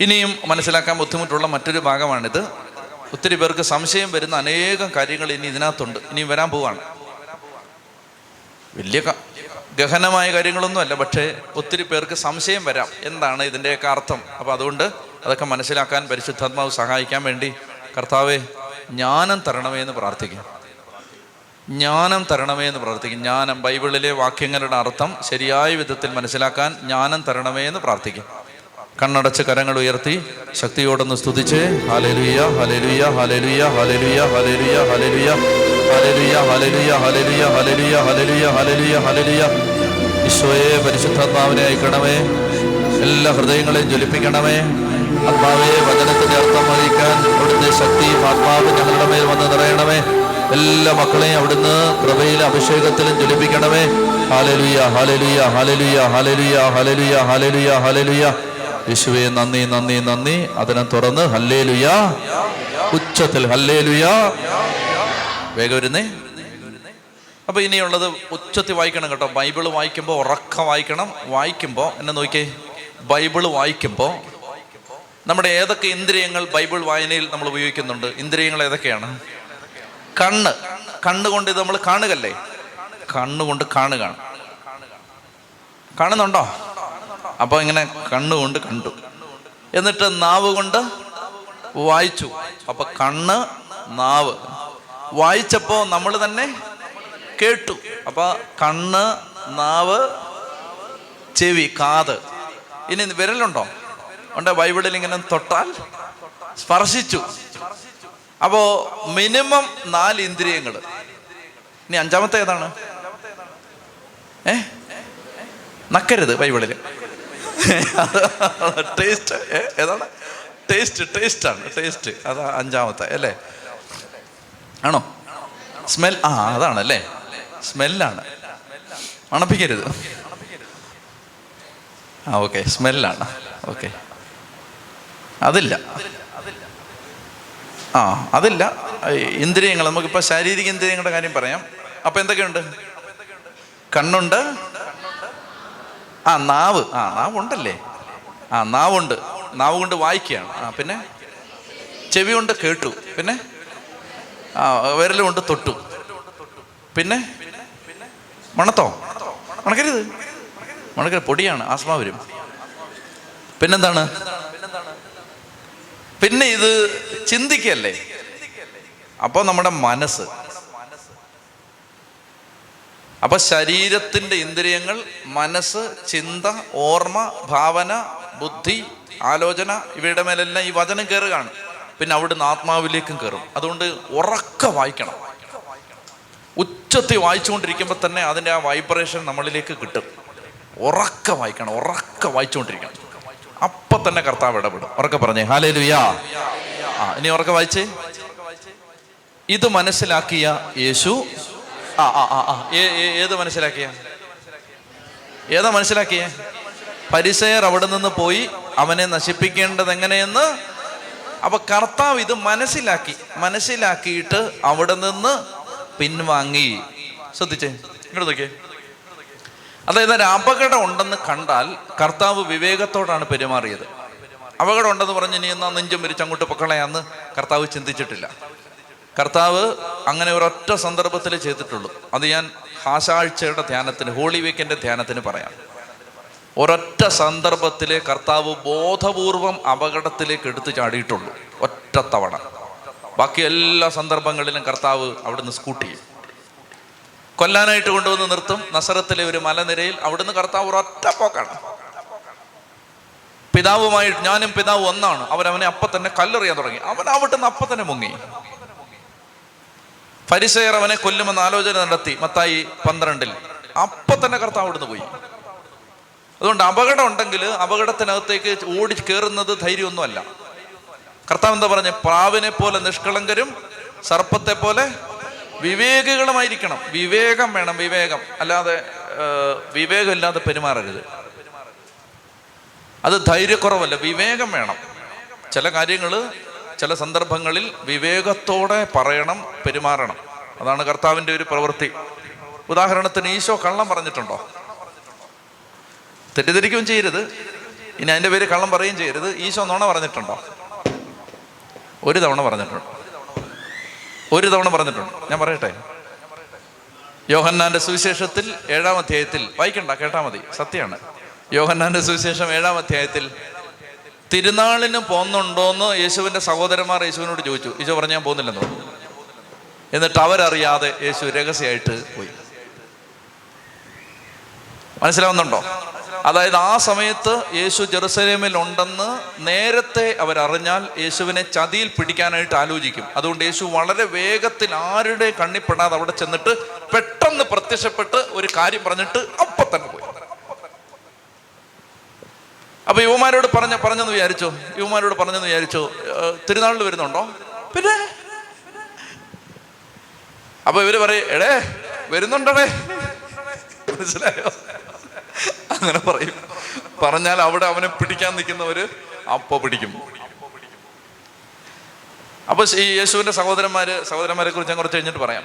ഇനിയും മനസ്സിലാക്കാൻ ബുദ്ധിമുട്ടുള്ള മറ്റൊരു ഭാഗമാണിത്. ഒത്തിരി പേർക്ക് സംശയം വരുന്ന അനേകം കാര്യങ്ങൾ ഇനി ഇതിനകത്തുണ്ട്. ഇനിയും വരാൻ പോവാണ്. വലിയ ഗഹനമായ കാര്യങ്ങളൊന്നുമല്ല പക്ഷേ ഒത്തിരി പേർക്ക് സംശയം വരാം. എന്താണ് ഇതിന്റെയൊക്കെ അർത്ഥം? അപ്പോൾ അതുകൊണ്ട് അതൊക്കെ മനസ്സിലാക്കാൻ പരിശുദ്ധാത്മാവ് സഹായിക്കാൻ വേണ്ടി കർത്താവെ ജ്ഞാനം തരണമേ എന്ന് പ്രാർത്ഥിക്കും ജ്ഞാനം തരണമേ എന്ന് പ്രാർത്ഥിക്കും ജ്ഞാനം ബൈബിളിലെ വാക്യങ്ങളുടെ അർത്ഥം ശരിയായ വിധത്തിൽ മനസ്സിലാക്കാൻ ജ്ഞാനം തരണമേ എന്ന് പ്രാർത്ഥിക്കും കണ്ണടച്ച് കരങ്ങൾ ഉയർത്തി ശക്തിയോടൊന്ന് സ്തുതിച്ച് ഹലലുയ ഹലലുയ ഹലലുയ ഹലലുയ ഹലലുയ ഹലലുയ ഹലലുയ ഹലലുയ ഹലലുയ ഹലലുയ ഹലലുയ ഹലലുയ ഹലലുയ ഈശോയെ പരിശുദ്ധാത്മാവിനെ അയക്കണമേ എല്ലാ ഹൃദയങ്ങളെയും ജ്വലിപ്പിക്കണമേ ആത്മാവെ വചനത്തിന്റെ അർത്ഥം വഹിക്കാൻ അവിടുത്തെ ശക്തി ആത്മാവ് ഞങ്ങളുടെ മേൽ വന്ന് നിറയണമേ എല്ലാ മക്കളെയും അവിടുന്ന് കൃപയിലും അഭിഷേകത്തിലും ജ്വലിപ്പിക്കണമേ ഹാലലുയ ഹാലലുയ ഹാലലുയ ഹാലലുയ ഹാലലുയ ഹാലലുയ ഹാലലുയ യേശുവെ നന്ദി നന്ദി നന്ദി. അതിനെ തുറന്ന് ഹല്ലേലുയ. ഉച്ചത്തിൽ ഹല്ലേലുയ. വേഗം വരുന്നേ അപ്പൊ ഇനിയുള്ളത് ഉച്ചത്തിൽ വായിക്കണം കേട്ടോ. ബൈബിൾ വായിക്കുമ്പോൾ ഉറക്കം വായിക്കണം. വായിക്കുമ്പോൾ എന്നെ നോക്കിയേ. ബൈബിൾ വായിക്കുമ്പോൾ നമ്മുടെ ഏതൊക്കെ ഇന്ദ്രിയങ്ങൾ ബൈബിൾ വായനയിൽ നമ്മൾ ഉപയോഗിക്കുന്നുണ്ട്? ഇന്ദ്രിയങ്ങൾ ഏതൊക്കെയാണ്? കണ്ണ്. കണ്ണുകൊണ്ട് ഇത് നമ്മൾ കാണുകല്ലേ? കണ്ണുകൊണ്ട് കാണുകയാണ്. കാണുന്നുണ്ടോ? അപ്പൊ ഇങ്ങനെ കണ്ണുകൊണ്ട് കണ്ടു എന്നിട്ട് നാവ് കൊണ്ട് വായിച്ചു. അപ്പൊ കണ്ണ് നാവ്. വായിച്ചപ്പോ നമ്മൾ തന്നെ കേട്ടു. അപ്പൊ കണ്ണ് നാവ് ചെവി കാത്. ഇനി വിരലുണ്ടോ? ഉണ്ട് ബൈബിളിൽ ഇങ്ങനെ തൊട്ടാൽ സ്പർശിച്ചു. അപ്പോ മിനിമം നാല് ഇന്ദ്രിയങ്ങൾ ഇനി അഞ്ചാമത്തെ ഏതാണ് ഏ? നക്കരുത് ബൈബിളിൽ ടേസ്റ്റ് ഏതാണ്? ടേസ്റ്റ് ടേസ്റ്റ് ആണ്. ടേസ്റ്റ് അതാ അഞ്ചാമത്തെ അല്ലേ? ആണോ? സ്മെൽ ആ അതാണ് അല്ലേ? സ്മെല്ലാണ് മണപ്പിക്കരുത്. ആ ഓക്കെ സ്മെല്ലാണ് ഓക്കെ അതില്ല. ആ അതില്ല. ഇന്ദ്രിയങ്ങൾ നമുക്കിപ്പോൾ ശാരീരിക ഇന്ദ്രിയങ്ങളുടെ കാര്യം പറയാം. അപ്പം എന്തൊക്കെയുണ്ട്? കണ്ണുണ്ട് ആ നാവ്. ആ നാവ് ഉണ്ടല്ലേ ആ നാവുണ്ട്. നാവ് കൊണ്ട് വായിക്കുകയാണ്. ആ പിന്നെ? ചെവി കൊണ്ട് കേട്ടു. പിന്നെ? ആ വിരലും കൊണ്ട് തൊട്ടു. പിന്നെ? മണത്തോ? മണക്കരുത്. മണക്കരുത്. പൊടിയാണ്. ആസ്മ വരും. പിന്നെന്താണ്? പിന്നെ ഇത് ചിന്തിക്കല്ലേ? അപ്പോൾ നമ്മുടെ മനസ്സ് അപ്പൊ ശരീരത്തിന്റെ ഇന്ദ്രിയങ്ങൾ മനസ്സ് ചിന്ത ഓർമ്മ ഭാവന ബുദ്ധി ആലോചന ഇവയുടെ മേലെല്ലാം ഈ വചനം കയറുകയാണ്. പിന്നെ അവിടുന്ന് ആത്മാവിലേക്കും കയറും. അതുകൊണ്ട് ഉറക്ക വായിക്കണം. ഉച്ചത്തി വായിച്ചുകൊണ്ടിരിക്കുമ്പോൾ തന്നെ അതിന്റെ ആ വൈബ്രേഷൻ നമ്മളിലേക്ക് കിട്ടും. ഉറക്ക വായിക്കണം ഉറക്ക വായിച്ചുകൊണ്ടിരിക്കണം. അപ്പൊ തന്നെ കർത്താവ് ഇടപെടും. ഉറക്കെ പറഞ്ഞേ ഹാലേ ലുയാ ആ ഇനി ഉറക്കെ വായിച്ചേ. ഇത് മനസ്സിലാക്കിയ യേശു ആ ആ ആ ആ. ഏത് മനസ്സിലാക്കിയ? ഏതാ മനസ്സിലാക്കിയേ? പരിസയർ അവിടെ നിന്ന് പോയി അവനെ നശിപ്പിക്കേണ്ടത് എങ്ങനെയെന്ന് അപ്പൊ കർത്താവ് ഇത് മനസ്സിലാക്കി. മനസ്സിലാക്കിയിട്ട് അവിടെ നിന്ന് പിൻവാങ്ങി. ശ്രദ്ധിച്ചേ? ഇങ്ങോട്ട് നോക്കിയേ. അതായത് ഒരു അപകടം ഉണ്ടെന്ന് കണ്ടാൽ കർത്താവ് വിവേകത്തോടാണ് പെരുമാറിയത്. അപകടം ഉണ്ടെന്ന് പറഞ്ഞ് ഇനി എന്നാ നെഞ്ചും വിരിച്ച് അങ്ങോട്ട് പൊക്കളയാന്ന് കർത്താവ് ചിന്തിച്ചിട്ടില്ല. കർത്താവ് അങ്ങനെ ഒരൊറ്റ സന്ദർഭത്തിൽ ചെയ്തിട്ടുള്ളൂ. അത് ഞാൻ ഹാസാഴ്ചയുടെ ധ്യാനത്തിന് ഹോളി വീക്കിന്റെ ധ്യാനത്തിന് പറയാം. ഒരൊറ്റ സന്ദർഭത്തിൽ കർത്താവ് ബോധപൂർവം അപകടത്തിലേക്ക് എടുത്തു ചാടിയിട്ടുള്ളൂ. ഒറ്റ തവണ. ബാക്കി എല്ലാ സന്ദർഭങ്ങളിലും കർത്താവ് അവിടുന്ന് സ്കൂട്ട് കൊല്ലാനായിട്ട് കൊണ്ടുവന്ന് നിർത്തും. നസറത്തിലെ ഒരു മലനിരയിൽ അവിടുന്ന് കർത്താവ് ഒരൊറ്റ പോക്കാണ്. പിതാവുമായിട്ട് ഞാനും പിതാവ് ഒന്നാണ്. അവരവനെ അപ്പം തന്നെ കല്ലെറിയാൻ തുടങ്ങി. അവൻ അവിടുന്ന് അപ്പം തന്നെ മുങ്ങി. പരിസയർ അവനെ കൊല്ലുമെന്ന് ആലോചന നടത്തി മത്തായി പന്ത്രണ്ടിൽ. അപ്പൊ തന്നെ കർത്താവ് അവിടുന്ന് പോയി. അതുകൊണ്ട് അപകടം ഉണ്ടെങ്കിൽ അപകടത്തിനകത്തേക്ക് ഓടി കയറുന്നത് ധൈര്യമൊന്നുമല്ല. കർത്താവ് എന്താ പറഞ്ഞ? പ്രാവിനെ പോലെ നിഷ്കളങ്കരും സർപ്പത്തെ പോലെ വിവേകികളുമായിരിക്കണം. വിവേകം വേണം വിവേകം. അല്ലാതെ വിവേകമില്ലാതെ പെരുമാറരുത്. അത് ധൈര്യക്കുറവല്ല വിവേകം വേണം. ചില കാര്യങ്ങൾ ചില സന്ദർഭങ്ങളിൽ വിവേകത്തോടെ പറയണം പെരുമാറണം. അതാണ് കർത്താവിന്റെ ഒരു പ്രവൃത്തി. ഉദാഹരണത്തിന് ഈശോ കള്ളം പറഞ്ഞിട്ടുണ്ടോ? തെറ്റിദ്ധരിക്കുകയും ചെയ്യരുത്. ഇനി അതിന്റെ പേര് കള്ളം പറയുകയും ചെയ്യരുത്. ഈശോ നുണ പറഞ്ഞിട്ടുണ്ടോ? ഒരു തവണ പറഞ്ഞിട്ടുണ്ട്. ഒരു തവണ പറഞ്ഞിട്ടുണ്ട്. ഞാൻ പറയട്ടെ? യോഹന്നാന്റെ സുവിശേഷത്തിൽ ഏഴാം അധ്യായത്തിൽ വായിക്കണ്ട കേട്ടാ മതി. സത്യമാണ്. യോഹന്നാന്റെ സുവിശേഷം ഏഴാം അധ്യായത്തിൽ തിരുനാളിന് പോന്നുണ്ടോന്ന് യേശുവിന്റെ സഹോദരന്മാർ യേശുവിനോട് ചോദിച്ചു. യേശു പറഞ്ഞു ഞാൻ പോകുന്നില്ലെന്നോ. എന്നിട്ട് അവരറിയാതെ യേശു രഹസ്യമായിട്ട് പോയി. മനസ്സിലാവുന്നുണ്ടോ? അതായത് ആ സമയത്ത് യേശു ജെറുസലേമിൽ ഉണ്ടെന്ന് നേരത്തെ അവരറിഞ്ഞാൽ യേശുവിനെ ചതിയിൽ പിടിക്കാനായിട്ട് ആലോചിക്കും. അതുകൊണ്ട് യേശു വളരെ വേഗത്തിൽ ആരുടെ കണ്ണിപ്പെടാതെ അവിടെ ചെന്നിട്ട് പെട്ടെന്ന് പ്രത്യക്ഷപ്പെട്ട് ഒരു കാര്യം പറഞ്ഞിട്ട് അപ്പൊ തന്നെ പോയി. അപ്പൊ യുവമാരോട് പറഞ്ഞ പറഞ്ഞെന്ന് വിചാരിച്ചോ? യുവമാരോട് പറഞ്ഞെന്ന് വിചാരിച്ചോ? തിരുനാളിൽ വരുന്നുണ്ടോ? പിന്നെ? അപ്പൊ ഇവർ പറയും എടേ വരുന്നുണ്ടടേ? മനസ്സിലായോ? അങ്ങനെ പറയും. പറഞ്ഞാൽ അവിടെ അവനെ പിടിക്കാൻ നിൽക്കുന്നവര് അപ്പൊ പിടിക്കും. അപ്പൊ ഈ യേശുവിന്റെ സഹോദരന്മാര് സഹോദരന്മാരെ കുറിച്ച് ഞാൻ കുറച്ച് കഴിഞ്ഞിട്ട് പറയാം.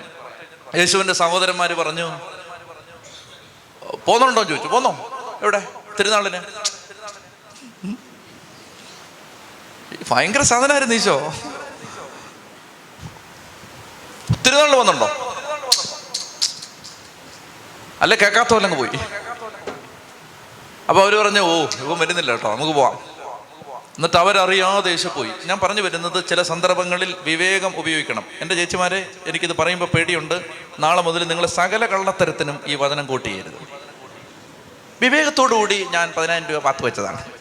യേശുവിന്റെ സഹോദരന്മാര് പറഞ്ഞു പോന്നുണ്ടോ? ചോദിച്ചു. പോന്നോ? എവിടെ? തിരുനാളിന്? ഭയങ്കര സാധനമായിരുന്നു ഈശോ. തിരുനാളിൽ വന്നുണ്ടോ അല്ല കേൾക്കാത്ത പോലെ അങ്ങ് പോയി. അപ്പൊ അവർ പറഞ്ഞു ഓ ഇവൻ വരുന്നില്ല കേട്ടോ നമുക്ക് പോവാം. എന്നിട്ട് അവരറിയാതെ യേശു പോയി. ഞാൻ പറഞ്ഞു വരുന്നത് ചില സന്ദർഭങ്ങളിൽ വിവേകം ഉപയോഗിക്കണം. എന്റെ ചേച്ചിമാരെ എനിക്കിത് പറയുമ്പോൾ പേടിയുണ്ട്. നാളെ മുതൽ നിങ്ങൾ സകല കള്ളത്തരത്തിനും ഈ വചനം കൂട്ടിയരുത് വിവേകത്തോടുകൂടി ഞാൻ പതിനായിരം രൂപ പാത്ത് വെച്ചതാണ്.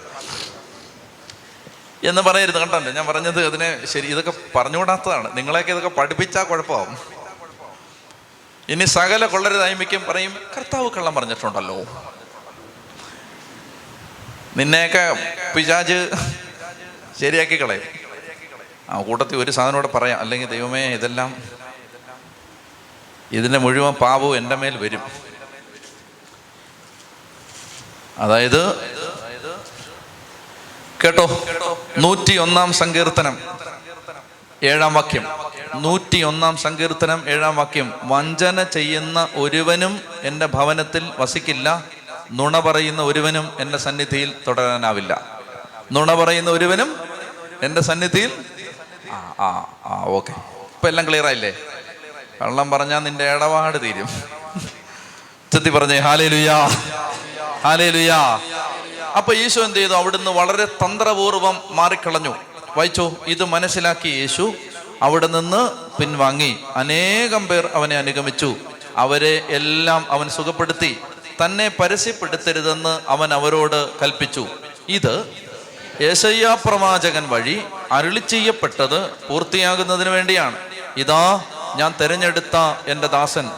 എന്ന് പറയരുത് കണ്ടല്ലോ ഞാൻ പറഞ്ഞത് അതിനെ ശരി ഇതൊക്കെ പറഞ്ഞുകൂടാത്തതാണ്. നിങ്ങളെയൊക്കെ ഇതൊക്കെ പഠിപ്പിച്ചാൽ കുഴപ്പമാവും ഇനി സകല കൊള്ളരുതായ്മയ്ക്കും പറയും കർത്താവ് കള്ളം പറഞ്ഞിട്ടുണ്ടല്ലോ. നിന്നെയൊക്കെ പിശാജ് ശരിയാക്കി കളയും ആ കൂട്ടത്തിൽ ഒരു സാധനം കൂടെ പറയാം. അല്ലെങ്കിൽ ദൈവമേ ഇതെല്ലാം ഇതിന്റെ മുഴുവൻ പാപവും എന്റെ മേൽ വരും. അതായത് കേട്ടോ? നൂറ്റി ഒന്നാം സങ്കീർത്തനം. ഏഴാം വാക്യം. നൂറ്റി ഒന്നാം സങ്കീർത്തനം ഏഴാം വാക്യം. വഞ്ചന ചെയ്യുന്ന ഒരുവനും എന്റെ ഭവനത്തിൽ വസിക്കില്ല. നുണ പറയുന്ന ഒരുവനും എന്റെ സന്നിധിയിൽ തുടരാനാവില്ല. നുണ പറയുന്ന ഒരുവനും എന്റെ സന്നിധിയിൽ ആ ആ ആ ഓക്കെ. ഇപ്പൊ എല്ലാം ക്ലിയർ ആയില്ലേ? കള്ളം പറഞ്ഞാൽ നിന്റെ ഇടപാട് തീരും. ചെത്തി പറഞ്ഞേ ഹാലേ ലുയാ ഹാലേ ലുയാ അപ്പൊ യേശു എന്ത് ചെയ്തു? അവിടുന്ന് വളരെ തന്ത്രപൂർവം മാറിക്കളഞ്ഞു. വായിച്ചോ? ഇത് മനസ്സിലാക്കി യേശു അവിടെ നിന്ന് പിൻവാങ്ങി. അനേകം പേർ അവനെ അനുഗമിച്ചു. അവരെ എല്ലാം അവൻ സുഖപ്പെടുത്തി. തന്നെ പരസ്യപ്പെടുത്തരുതെന്ന് അവൻ അവരോട് കൽപ്പിച്ചു. ഇത് യേശയ്യ പ്രവാചകൻ വഴി അരുളി ചെയ്യപ്പെട്ടത് പൂർത്തിയാകുന്നതിന് വേണ്ടിയാണ്. ഇതാ ഞാൻ തെരഞ്ഞെടുത്ത എന്റെ ദാസൻ.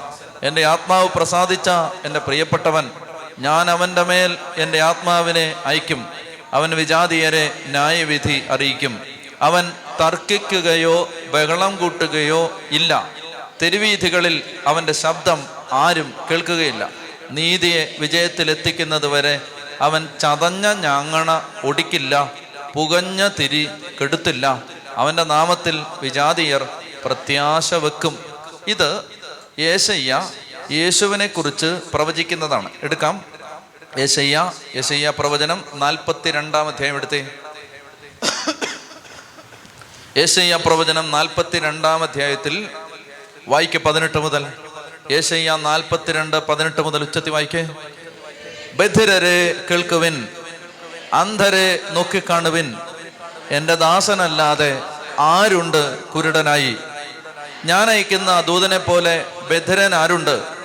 എന്റെ ആത്മാവ് പ്രസാദിച്ച എന്റെ പ്രിയപ്പെട്ടവൻ. ഞാൻ അവന്റെ മേൽ എന്റെ ആത്മാവിനെ അയക്കും. അവൻ വിജാതീയരെ ന്യായവിധി അറിയിക്കും. അവൻ തർക്കിക്കുകയോ ബഹളം കൂട്ടുകയോ ഇല്ല. തെരുവീഥികളിൽ അവന്റെ ശബ്ദം ആരും കേൾക്കുകയില്ല. നീതിയെ വിജയത്തിലെത്തിക്കുന്നത് വരെ അവൻ ചതഞ്ഞ ഞാങ്ങണ ഒടിക്കില്ല പുകഞ്ഞ തിരി കെടുത്തില്ല. അവന്റെ നാമത്തിൽ വിജാതീയർ പ്രത്യാശ വെക്കും. ഇത് യേശയ്യ യേശുവിനെ കുറിച്ച് പ്രവചിക്കുന്നതാണ്. എടുക്കാം. യേശയ്യ യേശയ്യ പ്രവചനം നാൽപ്പത്തി രണ്ടാം അധ്യായം എടുത്തേ. യേശയ്യ പ്രവചനം നാൽപ്പത്തി രണ്ടാം അധ്യായത്തിൽ വായിക്ക് പതിനെട്ട് മുതൽ. യേശയ്യ നാൽപ്പത്തിരണ്ട് പതിനെട്ട് മുതൽ ഉച്ചത്തി വായിക്കേ. ബധിരരെ കേൾക്കുവിൻ അന്ധരെ നോക്കിക്കാണുവിൻ എന്റെ ദാസനല്ലാതെ ആരുണ്ട് കുരുടനായി? ഞാൻ അയക്കുന്ന ദൂതനെ പോലെ ബധിരൻ ആരുണ്ട്?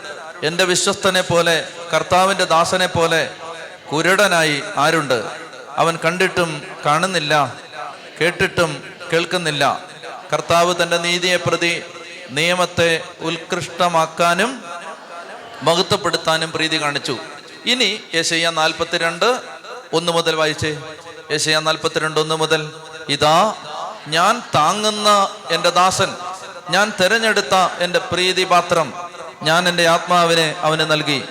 എന്റെ വിശ്വസ്തനെ പോലെ കർത്താവിന്റെ ദാസനെ പോലെ കുരുടനായി ആരുണ്ട്? അവൻ കണ്ടിട്ടും കാണുന്നില്ല കേട്ടിട്ടും കേൾക്കുന്നില്ല. കർത്താവ് തന്റെ നീതിയെ പ്രതി നിയമത്തെ ഉത്കൃഷ്ടമാക്കാനും മഹത്വപ്പെടുത്താനും പ്രീതി കാണിച്ചു. ഇനി യേശയ്യ നാൽപ്പത്തിരണ്ട് ഒന്ന് മുതൽ വായിച്ചേ. യേശയ്യ നാൽപ്പത്തിരണ്ട് ഒന്ന് മുതൽ. ഇതാ ഞാൻ താങ്ങുന്ന എന്റെ ദാസൻ ഞാൻ തിരഞ്ഞെടുത്ത എന്റെ പ്രീതിപാത്രം ഞാൻ എന്റെ ആത്മാവിനെ അവന് നൽകി.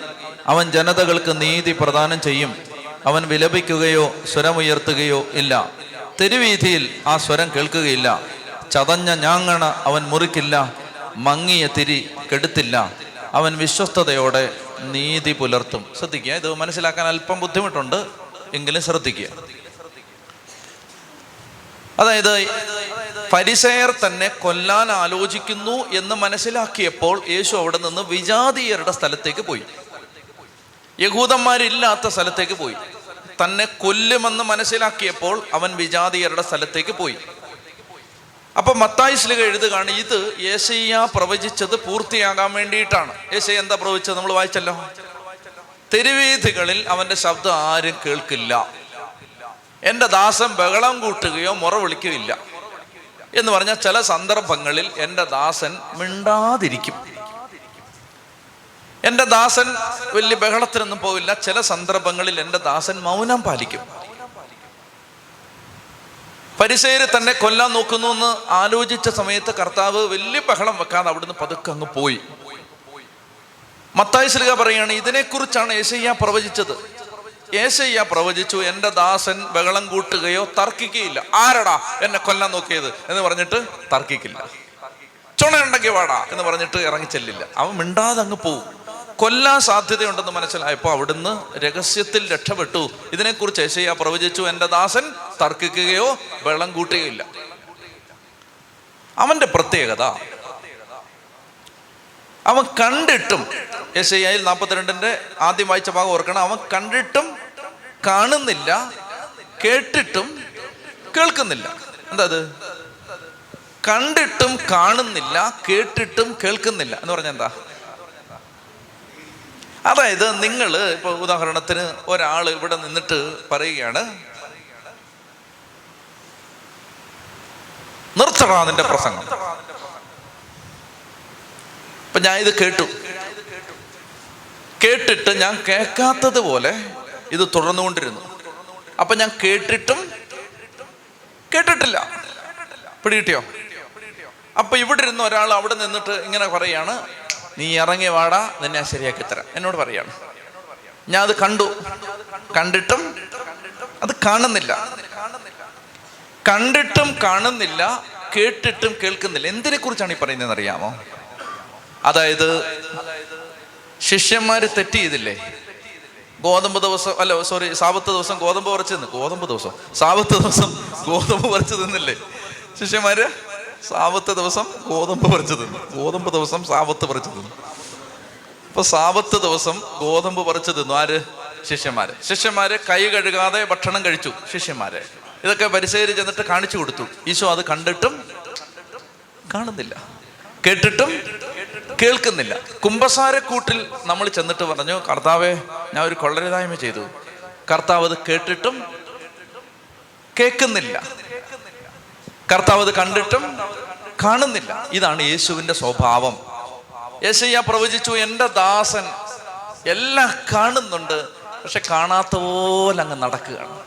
അവൻ ജനതകൾക്ക് നീതി പ്രദാനം ചെയ്യും. അവൻ വിലപിക്കുകയോ സ്വരമുയർത്തുകയോ ഇല്ല. തെരുവീതിയിൽ ആ സ്വരം കേൾക്കുകയില്ല. ചതഞ്ഞ ഞാങ്ങണ അവൻ മുറിക്കില്ല. മങ്ങിയ തിരി കെടുത്തില്ല. അവൻ വിശ്വസ്തയോടെ നീതി പുലർത്തും. ശ്രദ്ധിക്കുക. ഇത് മനസ്സിലാക്കാൻ അല്പം ബുദ്ധിമുട്ടുണ്ട്. എങ്കിലും ശ്രദ്ധിക്കുക. അതായത് പരിസയർ തന്നെ കൊല്ലാൻ ആലോചിക്കുന്നു എന്ന് മനസ്സിലാക്കിയപ്പോൾ യേശു അവിടെ നിന്ന് വിജാതീയരുടെ സ്ഥലത്തേക്ക് പോയി. യഹൂദന്മാരില്ലാത്ത സ്ഥലത്തേക്ക് പോയി. തന്നെ കൊല്ലുമെന്ന് മനസ്സിലാക്കിയപ്പോൾ അവൻ വിജാതീയരുടെ സ്ഥലത്തേക്ക് പോയി. അപ്പൊ മത്തായി ശ്ലിക എഴുതുകയാണ് ഇത് യേശയ്യ പ്രവചിച്ചത് പൂർത്തിയാകാൻ വേണ്ടിയിട്ടാണ്. യേശയ്യ എന്താ പ്രവചിച്ചത് നമ്മൾ വായിച്ചല്ലോ? തെരുവീഥികളിൽ അവന്റെ ശബ്ദം ആരും കേൾക്കില്ല. എന്റെ ദാസം ബഹളം കൂട്ടുകയോ മുറ വിളിക്കുകയില്ല എന്ന് പറഞ്ഞാൽ ചില സന്ദർഭങ്ങളിൽ എന്റെ ദാസൻ മിണ്ടാതിരിക്കും. എന്റെ ദാസൻ വലിയ ബഹളത്തിനൊന്നും പോവില്ല. ചില സന്ദർഭങ്ങളിൽ എന്റെ ദാസൻ മൗനം പാലിക്കും. പരിസേര് തന്നെ കൊല്ലാൻ നോക്കുന്നു എന്ന് ആലോചിച്ച സമയത്ത് കർത്താവ് വലിയ ബഹളം വെക്കാതെ അവിടുന്ന് പതുക്കെ അങ്ങ് പോയി. മത്തായി ശ്രീക പറയാണ് ഇതിനെക്കുറിച്ചാണ് ഏശയ്യ പ്രവചിച്ചത്. ഏശയ്യ പ്രവചിച്ചു എന്റെ ദാസൻ ബഹളം കൂട്ടുകയോ തർക്കിക്കുകയില്ല. ആരടാ എന്നെ കൊല്ലാൻ നോക്കിയത്? എന്ന് പറഞ്ഞിട്ട് തർക്കിക്കില്ല. ചുണയുണ്ടെങ്കിൽ വാടാ എന്ന് പറഞ്ഞിട്ട് ഇറങ്ങിച്ചെല്ലില്ല അവൻ മിണ്ടാതെ അങ്ങ് പോവും. കൊല്ലാൻ സാധ്യതയുണ്ടെന്ന് മനസ്സിലായപ്പോൾ അവിടുന്ന് രഹസ്യത്തിൽ രക്ഷപ്പെട്ടു. ഇതിനെക്കുറിച്ച് ഏശയ്യ പ്രവചിച്ചു എന്റെ ദാസൻ തർക്കിക്കുകയോ വെള്ളം കൂട്ടുകയില്ല. അവന്റെ പ്രത്യേകത അവൻ കണ്ടിട്ടും എസ് ഐ നാൽപ്പത്തിരണ്ടിന്റെ ആദ്യം വായിച്ച ഭാഗം ഓർക്കണം അവൻ കണ്ടിട്ടും കാണുന്നില്ല കേട്ടിട്ടും കേൾക്കുന്നില്ല. എന്താ കണ്ടിട്ടും കാണുന്നില്ല കേട്ടിട്ടും കേൾക്കുന്നില്ല എന്ന് പറഞ്ഞ എന്താ? അതായത് നിങ്ങൾ ഇപ്പൊ ഉദാഹരണത്തിന് ഒരാൾ ഇവിടെ നിന്നിട്ട് പറയുകയാണ് നിർത്തടാ നിന്റെ പ്രസംഗം. ഇപ്പൊ ഞാൻ ഇത് കേട്ടു. കേട്ടിട്ട് ഞാൻ കേൾക്കാത്തത് പോലെ ഇത് തുടർന്നുകൊണ്ടിരുന്നു. അപ്പൊ ഞാൻ കേട്ടിട്ടും കേട്ടിട്ടില്ല. പിടികിട്ടിയോ? അപ്പൊ ഇവിടെ ഇരുന്ന് ഒരാൾ അവിടെ നിന്നിട്ട് ഇങ്ങനെ പറയാണ് നീ ഇറങ്ങി വാടാ നിന്നെ ശരിയാക്കി തരാം. എന്നോട് പറയാണ്. ഞാൻ അത് കണ്ടു. കണ്ടിട്ടും അത് കാണുന്നില്ല. കണ്ടിട്ടും കാണുന്നില്ല കേട്ടിട്ടും കേൾക്കുന്നില്ല. എന്തിനെ കുറിച്ചാണ് ഈ പറയുന്നതെന്ന് അറിയാമോ? അതായത് ശിഷ്യന്മാര് തെറ്റ് ചെയ്തില്ലേ? ഗോതമ്പ് ദിവസം അല്ല സോറി സാപത്ത് ദിവസം ഗോതമ്പ് പറിച്ചു തിന്ന് ഗോതമ്പ് ദിവസം. സാപത്ത് ദിവസം ഗോതമ്പ് പറിച്ചു തിന്നില്ലേ? ശിഷ്യന്മാര് സാപത്ത് ദിവസം ഗോതമ്പ് പറിച്ചു തിന്നു. ഗോതമ്പ് ദിവസം സാപത്ത് പറിച്ചു തിന്നു. അപ്പൊ സാപത്ത് ദിവസം ഗോതമ്പ് പറിച്ചു തിന്നു. ആര്? ശിഷ്യന്മാര്. ശിഷ്യന്മാര് കൈ കഴുകാതെ ഭക്ഷണം കഴിച്ചു. ശിഷ്യന്മാരെ. ഇതൊക്കെ പരിശേരി ചെന്നിട്ട് കാണിച്ചു കൊടുത്തു. ഈശോ അത് കണ്ടിട്ടും കാണുന്നില്ല. കേട്ടിട്ടും കേൾക്കുന്നില്ല. കുംഭസാരക്കൂട്ടിൽ നമ്മൾ ചെന്നിട്ട് പറഞ്ഞു കർത്താവെ ഞാൻ ഒരു കൊള്ളരുതായ്മ ചെയ്തു. കർത്താവ് അത് കേട്ടിട്ടും കേൾക്കുന്നില്ല. കർത്താവ് അത് കണ്ടിട്ടും കാണുന്നില്ല. ഇതാണ് യേശുവിന്റെ സ്വഭാവം. യേശയ്യ പ്രവചിച്ചു എന്റെ ദാസൻ എല്ലാം കാണുന്നുണ്ട് പക്ഷെ കാണാത്ത പോലെ അങ്ങ് നടക്കുകയാണ്.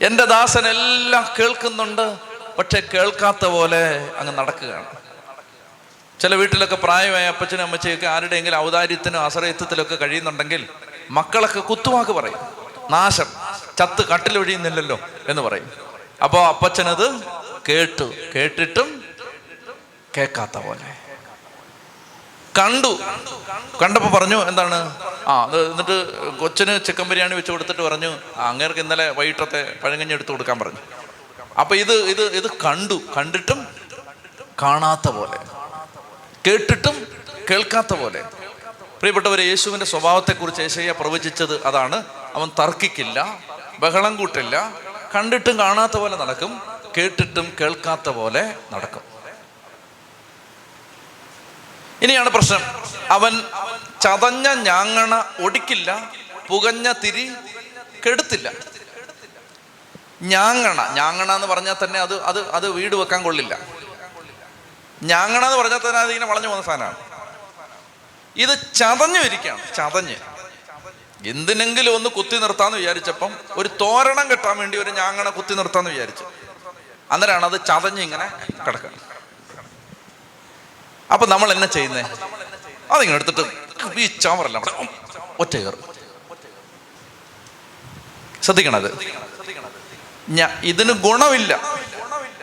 എന്റെ ദാസൻ എല്ലാം കേൾക്കുന്നുണ്ട് പക്ഷെ കേൾക്കാത്ത പോലെ അങ്ങ് നടക്കുകയാണ്. ചില വീട്ടിലൊക്കെ പ്രായമായ അപ്പച്ചനും അമ്മച്ചയൊക്കെ ആരുടെയെങ്കിലും ഔദാര്യത്തിനും ആശ്രയത്വത്തിലൊക്കെ കഴിയുന്നുണ്ടെങ്കിൽ മക്കളൊക്കെ കുത്തുവാക്ക് പറയും. നാശം. ചത്ത് കട്ടിലൊഴിയുന്നില്ലല്ലോ എന്ന് പറയും. അപ്പോൾ അപ്പച്ചനത് കേട്ടു. കേട്ടിട്ടും കേൾക്കാത്ത പോലെ. കണ്ടു. കണ്ടപ്പോൾ പറഞ്ഞു എന്താണ്? ആ എന്നിട്ട് കൊച്ചിന് ചിക്കൻ ബിരിയാണി വെച്ച് കൊടുത്തിട്ട് പറഞ്ഞു അങ്ങേർക്ക് ഇന്നലെ വൈകിട്ടത്തെ പഴങ്കഞ്ഞി എടുത്ത് കൊടുക്കാൻ പറഞ്ഞു. അപ്പൊ ഇത് ഇത് ഇത് കണ്ടു. കണ്ടിട്ടും കാണാത്ത പോലെ. കേട്ടിട്ടും കേൾക്കാത്ത പോലെ. പ്രിയപ്പെട്ടവരെ യേശുവിന്റെ സ്വഭാവത്തെക്കുറിച്ച് യേശയ്യ പ്രവചിച്ചത് അതാണ്. അവൻ തർക്കിക്കില്ല ബഹളം കൂട്ടില്ല കണ്ടിട്ടും കാണാത്ത പോലെ നടക്കും കേട്ടിട്ടും കേൾക്കാത്ത പോലെ നടക്കും. ഇനിയാണ് പ്രശ്നം. അവൻ ചതഞ്ഞ ഞാങ്ങണ ഒടിക്കില്ല പുകഞ്ഞ തിരി കെടുത്തില്ല. ഞാങ്ങണ ഞാങ്ങണ എന്ന് പറഞ്ഞാൽ തന്നെ അത് അത് അത് വീട് വെക്കാൻ കൊള്ളില്ല. ഞാങ്ങണ എന്ന് പറഞ്ഞാൽ തന്നെ അതിങ്ങനെ വളഞ്ഞു പോകുന്ന സാധനമാണ്. ഇത് ചതഞ്ഞു ഇരിക്കുകയാണ് ചതഞ്ഞ്. എന്തിനെങ്കിലും ഒന്ന് കുത്തി നിർത്താന്ന് വിചാരിച്ചപ്പം ഒരു തോരണം കെട്ടാൻ വേണ്ടി ഒരു ഞാങ്ങണ കുത്തി നിർത്താന്ന് വിചാരിച്ചു. അന്നേരമാണ് അത് ചതഞ്ഞ് ഇങ്ങനെ കിടക്കുക. അപ്പൊ നമ്മൾ എന്നെ ചെയ്യുന്നേ? അതിങ്ങനെ എടുത്തിട്ട് ഈ ചാമറല്ല ഒറ്റ കയറും. ശ്രദ്ധിക്കണത്. ഇതിന് ഗുണമില്ല.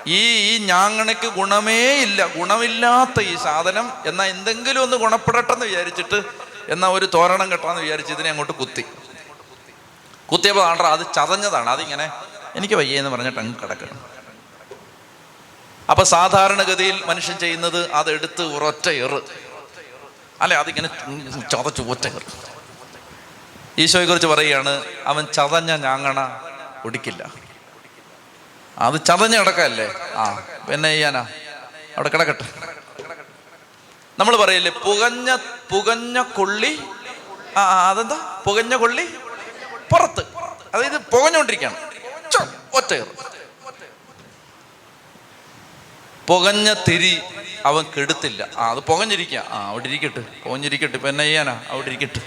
ഈ ഈ ഞാങ്ങണയ്ക്ക് ഗുണമേ ഇല്ല. ഗുണമില്ലാത്ത ഈ സാധനം എന്നാ എന്തെങ്കിലും ഒന്ന് ഗുണപ്പെടട്ടെന്ന് വിചാരിച്ചിട്ട് എന്നാ ഒരു തോരണം കെട്ടാന്ന് വിചാരിച്ച് ഇതിനെ അങ്ങോട്ട് കുത്തി. കുത്തിയപ്പോൾ ആണ്ടാ അത് ചതഞ്ഞതാണ്. അതിങ്ങനെ എനിക്ക് വയ്യെന്ന് പറഞ്ഞിട്ട് അങ്ങ് കിടക്കണം. അപ്പൊ സാധാരണഗതിയിൽ മനുഷ്യൻ ചെയ്യുന്നത് അതെടുത്ത് ഒരൊറ്റ എറ്. അല്ലെ അതിങ്ങനെ ചതച്ചു ഒറ്റ എറ്. ഈശോയെ കുറിച്ച് പറയുകയാണ് അവൻ ചതഞ്ഞ ഞാങ്ങണ ഒടിക്കില്ല. അത് ചതഞ്ഞ കിടക്കല്ലേ? ആ പിന്നെ ചെയ്യാനാ? അവിടെ കിടക്കട്ടെ. നമ്മൾ പറയില്ലേ പുകഞ്ഞ പുകഞ്ഞ കൊള്ളി ആ അതെന്താ? പുകഞ്ഞ കൊള്ളി പുറത്ത്. അതായത് പുകഞ്ഞോണ്ടിരിക്കുകയാണ് ഒറ്റ. പുകഞ്ഞ തിരി അവൻ കെടുത്തില്ല. ആ അത് പുകഞ്ഞിരിക്കുക ആ അവിടെ ഇരിക്കട്ടെ. പുകഞ്ഞിരിക്കട്ടെ. ഇപ്പൊ എന്നെ ചെയ്യാനാ? അവിടെ ഇരിക്കട്ടെ.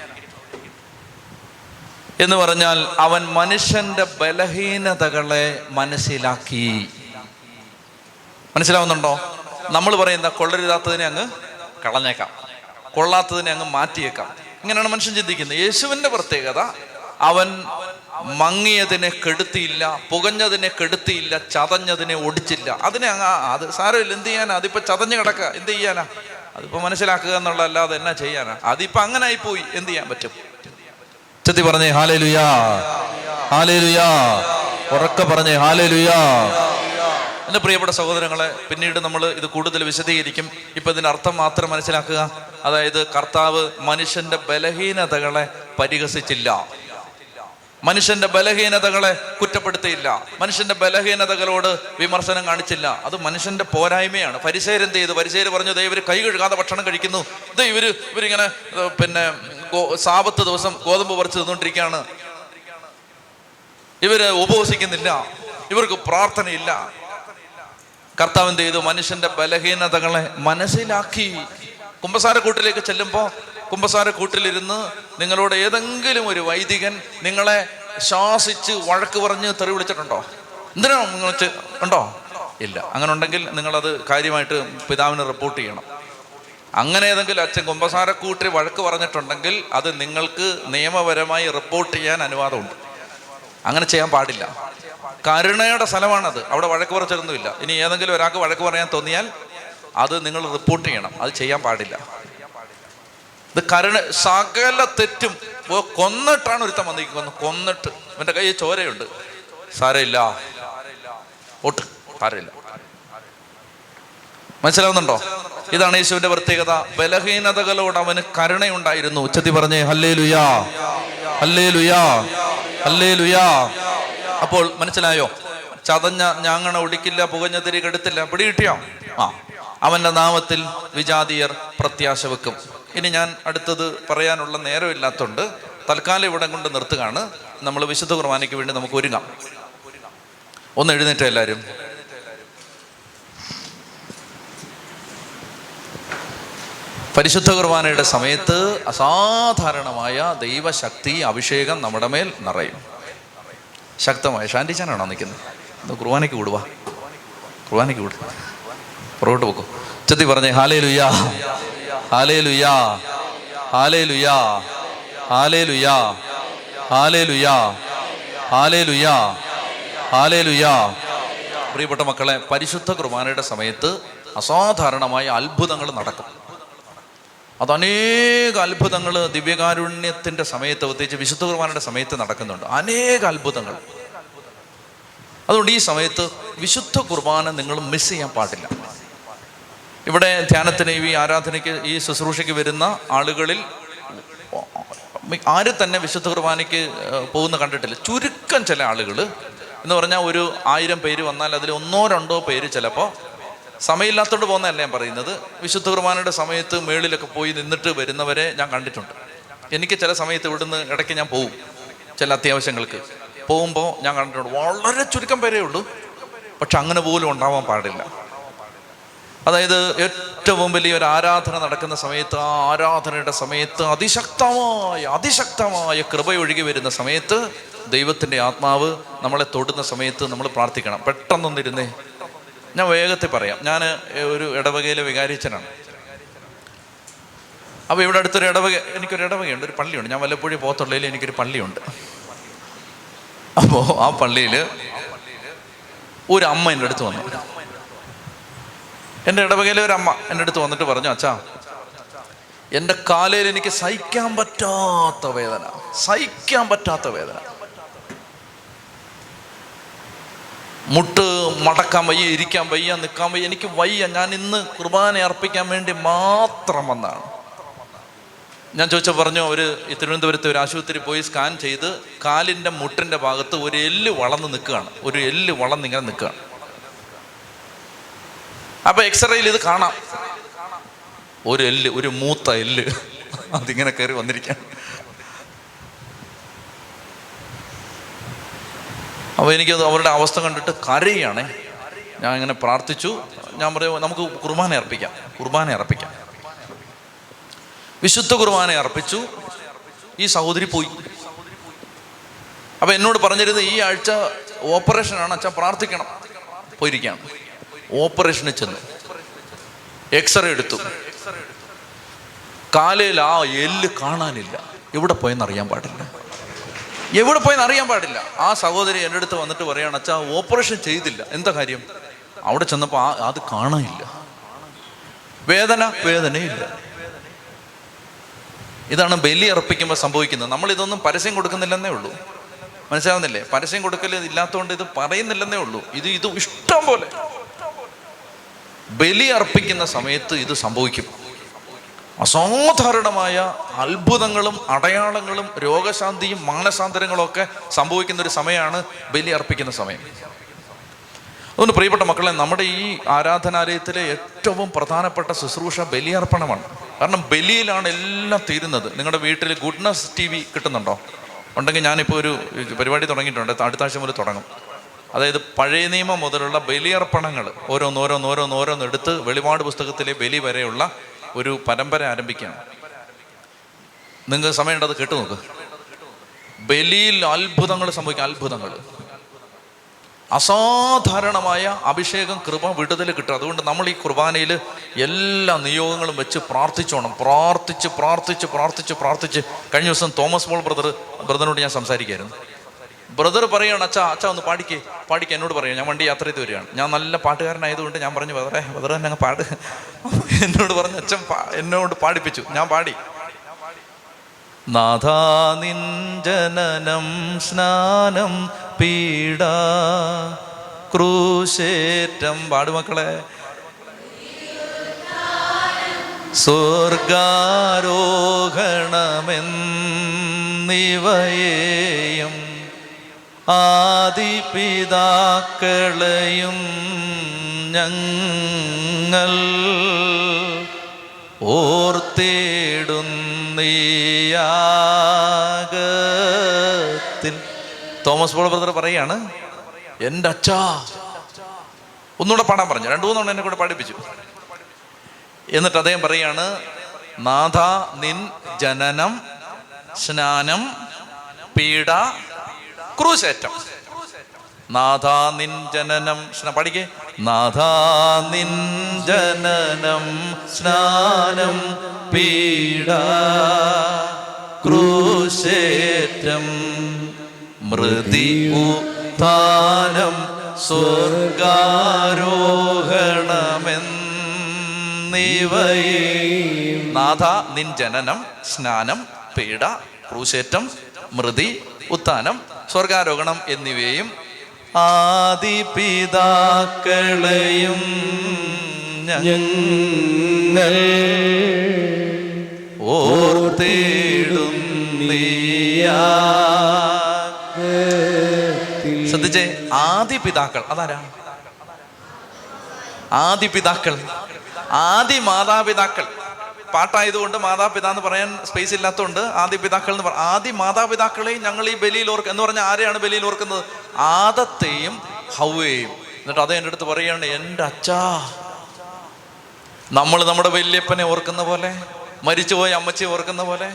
എന്ന് പറഞ്ഞാൽ അവൻ മനുഷ്യന്റെ ബലഹീനതകളെ മനസ്സിലാക്കി. മനസ്സിലാവുന്നുണ്ടോ? നമ്മൾ പറയുന്ന കൊള്ളരുതാത്തതിനെ അങ്ങ് കളഞ്ഞേക്കാം. കൊള്ളാത്തതിനെ അങ്ങ് മാറ്റിയേക്കാം. ഇങ്ങനെയാണ് മനുഷ്യൻ ചിന്തിക്കുന്നത്. യേശുവിന്റെ പ്രത്യേകത അവൻ മങ്ങിയതിനെ കെടുത്തിയില്ല പുകഞ്ഞതിനെ കെടുത്തിയില്ല ചതഞ്ഞതിനെ ഒടിച്ചില്ല. അതിനെ അങ്ങ് അത് സാരമില്ല എന്ത് ചെയ്യാനാ? അതിപ്പോ ചതഞ്ഞു കിടക്കുക. എന്ത് ചെയ്യാനാ? അതിപ്പോ മനസ്സിലാക്കുക എന്നുള്ളതല്ലാതെ എന്നാ ചെയ്യാനാ? അതിപ്പോ അങ്ങനെ ആയിപ്പോയി. എന്ത് ചെയ്യാൻ പറ്റും? ചെത്തി പറഞ്ഞേ ഹാലേ ലുയാ ഹാലേ ലുയാ ഉറക്കെ പറഞ്ഞേ ഹാലേ ലുയാ എന്റെ പ്രിയപ്പെട്ട സഹോദരങ്ങളെ പിന്നീട് നമ്മൾ ഇത് കൂടുതൽ വിശദീകരിക്കും. ഇപ്പൊ ഇതിന്റെ അർത്ഥം മാത്രം മനസ്സിലാക്കുക. അതായത് കർത്താവ് മനുഷ്യന്റെ ബലഹീനതകളെ പരിഹസിച്ചില്ല. മനുഷ്യന്റെ ബലഹീനതകളെ കുറ്റപ്പെടുത്തിയില്ല. മനുഷ്യന്റെ ബലഹീനതകളോട് വിമർശനം കാണിച്ചില്ല. അത് മനുഷ്യന്റെ പോരായ്മയാണ്. പരിശേരെന്ത് ചെയ്തു. പരിശേര് പറഞ്ഞു ഇവർ കൈ കഴുകാതെ ഭക്ഷണം കഴിക്കുന്നു. ഇത് ഇവർ ഇവരിങ്ങനെ പിന്നെ സാപത്ത് ദിവസം ഗോതമ്പ് പറിച്ചു തിന്നുകൊണ്ടിരിക്കുകയാണ് ഇവർ ഉപവസിക്കുന്നില്ല. ഇവർക്ക് പ്രാർത്ഥനയില്ല. കർത്താവ് എന്ത് ചെയ്തു? മനുഷ്യന്റെ ബലഹീനതകളെ മനസ്സിലാക്കി. കുമ്പസാരക്കൂട്ടിലേക്ക് ചെല്ലുമ്പോൾ കുമ്പസാരക്കൂട്ടിലിരുന്ന് നിങ്ങളോട് ഏതെങ്കിലും ഒരു വൈദികൻ നിങ്ങളെ ശ്വാസിച്ച് വഴക്ക് പറഞ്ഞ് തെറി വിളിച്ചിട്ടുണ്ടോ? എന്തിനാ നിങ്ങൾ ഉണ്ടോ? ഇല്ല. അങ്ങനെ ഉണ്ടെങ്കിൽ നിങ്ങളത് കാര്യമായിട്ട് പിതാവിന് റിപ്പോർട്ട് ചെയ്യണം. അങ്ങനെ ഏതെങ്കിലും അച്ഛൻ കുമ്പസാരക്കൂട്ടിൽ വഴക്ക് പറഞ്ഞിട്ടുണ്ടെങ്കിൽ അത് നിങ്ങൾക്ക് നിയമപരമായി റിപ്പോർട്ട് ചെയ്യാൻ അനുവാദമുണ്ട്. അങ്ങനെ ചെയ്യാൻ പാടില്ല. കരുണയുടെ സ്ഥലമാണത്. അവിടെ വഴക്ക് പറച്ചിലൊന്നുമില്ല ഇനി ഏതെങ്കിലും ഒരാൾക്ക് വഴക്ക് പറയാൻ തോന്നിയാൽ അത് നിങ്ങൾ റിപ്പോർട്ട് ചെയ്യണം. അത് ചെയ്യാൻ പാടില്ല. ഇത് കരുണ സകല തെറ്റും. കൊന്നിട്ടാണ് ഒരുത്തൻ വന്നിരിക്കുന്നത്. കൊന്നിട്ട്. ഇവന്റെ കയ്യിൽ ചോരയുണ്ട്. സാരയില്ല ഒട്ട് സാരമില്ല. മനസ്സിലാവുന്നുണ്ടോ? ഇതാണ് യേശുവിന്റെ പ്രത്യേകത. ബലഹീനതകളോട് അവന് കരുണയുണ്ടായിരുന്നു. ഉച്ചത്തി പറഞ്ഞേ ഹല്ലേ ലുയാ ഹല്ലേ ലുയാ ഹല്ലേ ലുയാ അപ്പോൾ മനസ്സിലായോ? ചതഞ്ഞ ഞാങ്ങണ ഒടിക്കില്ല പുകഞ്ഞ തിരി കെടുത്തില്ല. പിടി കിട്ടിയോ ആ. അവന്റെ നാമത്തിൽ വിജാതിയർ പ്രത്യാശ വെക്കും. ഇനി ഞാൻ അടുത്തത് പറയാനുള്ള നേരമില്ലാത്തതുകൊണ്ട് തൽക്കാലം ഇവിടെ കൊണ്ട് നിർത്തുകയാണ്. നമ്മൾ വിശുദ്ധ കുർബാനയ്ക്ക് വേണ്ടി നമുക്ക് ഒരുങ്ങാം. ഒന്ന് എഴുന്നേറ്റ എല്ലാവരും പരിശുദ്ധ കുർബാനയുടെ സമയത്ത് അസാധാരണമായ ദൈവശക്തി അഭിഷേകം നമ്മുടെ മേൽ നിറയും. ശക്തമായ ശാന്തിച്ചാനാണോ നിൽക്കുന്നത്? കുർബാനയ്ക്ക് കൂടുക കുർബാനയ്ക്ക് കൂടുക പുറകോട്ട് പോക്കോ. ചെത്തി പറഞ്ഞേ ഹാലേ ഹാലേ ലുയാ ഹാലേ ലുയാ ഹാലേ ലുയാ പ്രിയപ്പെട്ട മക്കളെ പരിശുദ്ധ കുർബാനയുടെ സമയത്ത് അസാധാരണമായ അത്ഭുതങ്ങൾ നടക്കും. അത് അനേക അത്ഭുതങ്ങൾ ദിവ്യകാരുണ്യത്തിന്റെ സമയത്ത് പ്രത്യേകിച്ച് വിശുദ്ധ കുർബാനയുടെ സമയത്ത് നടക്കുന്നുണ്ട്. അനേക അത്ഭുതങ്ങൾ. അതുകൊണ്ട് ഈ സമയത്ത് വിശുദ്ധ കുർബാന നിങ്ങൾ മിസ് ചെയ്യാൻ പാടില്ല. ഇവിടെ ധ്യാനത്തിന് ഈ ആരാധനയ്ക്ക് ഈ ശുശ്രൂഷയ്ക്ക് വരുന്ന ആളുകളിൽ ആര് തന്നെ വിശുദ്ധ കുർബാനയ്ക്ക് പോകുന്ന കണ്ടിട്ടില്ല. ചുരുക്കം ചില ആളുകൾ. എന്ന് പറഞ്ഞാൽ ഒരു ആയിരം പേര് വന്നാൽ അതിൽ ഒന്നോ രണ്ടോ പേര് ചിലപ്പോൾ സമയമില്ലാത്തോണ്ട് പോകുന്നതല്ല ഞാൻ പറയുന്നത്. വിശുദ്ധ കുർബാനയുടെ സമയത്ത് മേളിലൊക്കെ പോയി നിന്നിട്ട് വരുന്നവരെ ഞാൻ കണ്ടിട്ടുണ്ട്. എനിക്ക് ചില സമയത്ത് ഇവിടുന്ന് ഇടയ്ക്ക് ഞാൻ പോവും ചില അത്യാവശ്യങ്ങൾക്ക്. പോകുമ്പോൾ ഞാൻ കണ്ടിട്ടുണ്ട്. വളരെ ചുരുക്കം പേരേ ഉള്ളൂ. പക്ഷെ അങ്ങനെ പോലും ഉണ്ടാവാൻ പാടില്ല. അതായത് ഏറ്റവും വലിയ ഒരു ആരാധന നടക്കുന്ന സമയത്ത് ആ ആരാധനയുടെ സമയത്ത് അതിശക്തമായ അതിശക്തമായ കൃപയൊഴുകി വരുന്ന സമയത്ത് ദൈവത്തിന്റെ ആത്മാവ് നമ്മളെ തൊടുന്ന സമയത്ത് നമ്മൾ പ്രാർത്ഥിക്കണം. പെട്ടെന്നൊന്നിരുന്നേ. ഞാൻ വേഗത്തിൽ പറയാം. ഞാൻ ഒരു ഇടവകയിലെ വികാരിച്ചനാണ്. അപ്പോൾ ഇവിടെ അടുത്തൊരു ഇടവക എനിക്കൊരു ഇടവകയുണ്ട് ഒരു പള്ളിയുണ്ട്. ഞാൻ വല്ലപ്പോഴും പോത്തുള്ളതിൽ എനിക്കൊരു പള്ളിയുണ്ട്. അപ്പോൾ ആ പള്ളിയിൽ ഒരു അമ്മ എന്റെ അടുത്ത് വന്നു. എന്റെ ഇടവകയിലെ ഒരു അമ്മ എന്റെ അടുത്ത് വന്നിട്ട് പറഞ്ഞു അച്ഛാ എന്റെ കാലയിൽ എനിക്ക് സഹിക്കാൻ പറ്റാത്ത വേദന സഹിക്കാൻ പറ്റാത്ത വേദന. മുട്ട് മടക്കാൻ വയ്യ ഇരിക്കാൻ വയ്യ നിൽക്കാൻ വയ്യ എനിക്ക് വയ്യ. ഞാൻ ഇന്ന് കുർബാന അർപ്പിക്കാൻ വേണ്ടി മാത്രം വന്നാണ് ഞാൻ ചോദിച്ച പറഞ്ഞു അവർ തിരുവനന്തപുരത്ത് ഒരു ആശുപത്രി പോയി സ്കാൻ ചെയ്ത് കാലിന്റെ മുട്ടിന്റെ ഭാഗത്ത് ഒരു എല്ല് വളർന്ന് നിൽക്കുകയാണ് ഒരു എല്ല് വളർന്നിങ്ങനെ നിൽക്കുകയാണ്. അപ്പൊ എക്സ്റേയിൽ ഇത് കാണാം. ഒരു എല്ല് ഒരു മൂത്ത എല്ല് അതിങ്ങനെ കയറി വന്നിരിക്കുകയാണ് അപ്പോൾ എനിക്കത് അവരുടെ അവസ്ഥ കണ്ടിട്ട് കരയുകയാണേ. ഞാൻ ഇങ്ങനെ പ്രാർത്ഥിച്ചു. ഞാൻ പറയും നമുക്ക് കുർബാന അർപ്പിക്കാം. കുർബാന അർപ്പിക്കാം. വിശുദ്ധ കുർബാന അർപ്പിച്ചു. ഈ സഹോദരി പോയി. അപ്പൊ എന്നോട് പറഞ്ഞിരുന്നത് ഈ ആഴ്ച ഓപ്പറേഷനാണ്. അച്ഛൻ പ്രാർത്ഥിക്കണം. പോയിരിക്കുകയാണ്. ഓപ്പറേഷന് ചെന്നു. എക്സ്റേ എടുത്തു. കാലയിൽ ആ എല്ല് കാണാനില്ല. എവിടെ പോയെന്ന് അറിയാൻ പാടില്ല. എവിടെ പോയെന്ന് അറിയാൻ പാടില്ല. ആ സഹോദരി എന്റെ അടുത്ത് വന്നിട്ട് പറയാണ് അച്ഛാ ഓപ്പറേഷൻ ചെയ്തില്ല. എന്താ കാര്യം? അവിടെ ചെന്നപ്പോൾ ആ അത് കാണാനില്ല. വേദന വേദനയില്ല. ഇതാണ് ബലി അർപ്പിക്കുമ്പോൾ സംഭവിക്കുന്നത്. നമ്മൾ ഇതൊന്നും പരസ്യം കൊടുക്കുന്നില്ലെന്നേ ഉള്ളൂ. മനസ്സിലാവുന്നില്ലേ? പരസ്യം കൊടുക്കൽ ഇല്ലാത്തതുകൊണ്ട് ഇത് പറയുന്നില്ലെന്നേ ഉള്ളൂ. ഇത് ഇത് ഇഷ്ടം പോലെ. ബലി അർപ്പിക്കുന്ന സമയത്ത് ഇത് സംഭവിക്കും. അസാധാരണമായ അത്ഭുതങ്ങളും അടയാളങ്ങളും രോഗശാന്തിയും മാനസാന്തരങ്ങളും ഒക്കെ സംഭവിക്കുന്ന ഒരു സമയമാണ് ബലി അർപ്പിക്കുന്ന സമയം. അതുകൊണ്ട് പ്രിയപ്പെട്ട മക്കളെ നമ്മുടെ ഈ ആരാധനാലയത്തിലെ ഏറ്റവും പ്രധാനപ്പെട്ട ശുശ്രൂഷ ബലിയർപ്പണമാണ്. കാരണം ബലിയിലാണ് എല്ലാം തീരുന്നത്. നിങ്ങളുടെ വീട്ടിൽ ഗുഡ്നസ് ടി വി കിട്ടുന്നുണ്ടോ? ഉണ്ടെങ്കിൽ ഞാനിപ്പോൾ ഒരു പരിപാടി തുടങ്ങിയിട്ടുണ്ട്. അടുത്ത ആഴ്ച മുതൽ തുടങ്ങും. അതായത് പഴയ നിയമം മുതലുള്ള ബലിയർപ്പണങ്ങൾ ഓരോന്ന് ഓരോന്ന് ഓരോന്ന് എടുത്ത് വെളിപാട് പുസ്തകത്തിലെ ബലി വരെയുള്ള ഒരു പരമ്പര ആരംഭിക്കുകയാണ്. നിങ്ങൾ സമയമുണ്ട് അത് കേട്ടു നോക്ക്? ബലിയിൽ അത്ഭുതങ്ങൾ സംഭവിക്കും അത്ഭുതങ്ങൾ. അസാധാരണമായ അഭിഷേകം കൃപ വിടുതൽ കിട്ടും. അതുകൊണ്ട് നമ്മൾ ഈ കുർബാനയിൽ എല്ലാ നിയോഗങ്ങളും വെച്ച് പ്രാർത്ഥിച്ചോണം. പ്രാർത്ഥിച്ച് പ്രാർത്ഥിച്ച് പ്രാർത്ഥിച്ച് പ്രാർത്ഥിച്ച് കഴിഞ്ഞ ദിവസം തോമസ് പോൾ ബ്രദർ ബ്രദറിനോട് ഞാൻ സംസാരിക്കായിരുന്നു ബ്രദർ പറയുകയാണ് അച്ഛാ അച്ഛാ ഒന്ന് പാടിക്കേ പാടിക്കേ എന്നോട് പറയാം. ഞാൻ വണ്ടി യാത്ര ചെയ്ത് വരികയാണ്. ഞാൻ നല്ല പാട്ടുകാരനായതുകൊണ്ട് ഞാൻ പറഞ്ഞു ബ്രദറെ ബ്രദർ തന്നെ അങ്ങ് പാട്. എന്നോട് പറഞ്ഞു അച്ഛൻ എന്നോട് പാടിപ്പിച്ചു. ഞാൻ പാടി. നാഥാ നിഞ്ജനനം സ്നാനം പീഡ ക്രൂശേറ്റം പാടുമക്കളെ സ്വർഗാരോഹണമെന്നിവയെയും ആദിപിതാക്കളെയും ഞങ്ങൾ ഓർത്തിടുന്നീയാകത്തിൽ. തോമസ് പോൾ ബ്രദർ പറയാണ് എന്റെ അച്ഛാ. ഒന്നുകൂടെ പാടാൻ പറഞ്ഞു. രണ്ടു മൂന്നെണ്ണം എന്നെ കൂടെ പഠിപ്പിച്ചു എന്നിട്ട് അദ്ദേഹം പറയാണ് നാഥ നിൻ ജനനം സ്നാനം പീഡ ക്രൂശേറ്റം. നാഥ നിൻ ജനനം പഠിക്കേ. നാഥ നിൻ ജനനം സ്നാനം പീഡ ക്രൂശേറ്റം മൃതി ഉത്ഥാനം സ്വർഗാരോഹണമെന്നിവയെ നാഥ നിൻ ജനനം സ്നാനം പീഡ ക്രൂശേറ്റം മൃതി ഉത്ഥാനം സ്വർഗാരോഹണം എന്നിവയും ആദിപിതാക്കളെയും ഞങ്ങൾ ഓർത്തേടും ശ്രദ്ധിച്ചേ ആദിപിതാക്കൾ. അതാരാ? ആദിപിതാക്കൾ. ആദ്യ മാതാപിതാക്കൾ പാട്ടായതുകൊണ്ട് മാതാപിതാ എന്ന് പറയാൻ സ്പേസ് ഇല്ലാത്തതുകൊണ്ട് ആദ്യ പിതാക്കൾ എന്ന് പറ ആദ്യ മാതാപിതാക്കളെയും ഞങ്ങൾ ഈ ബലിയിൽ ഓർക്കുക എന്ന് പറഞ്ഞാൽ ആരെയാണ് ബലിയിൽ ഓർക്കുന്നത്? ആദത്തെയും ഹൗവേയും എന്നിട്ട് അത് എന്റെ അടുത്ത് പറയുകയാണ് എന്റെ അച്ഛാ. നമ്മൾ നമ്മുടെ വല്യപ്പനെ ഓർക്കുന്ന പോലെ മരിച്ചുപോയ അമ്മച്ചിയെ ഓർക്കുന്ന പോലെ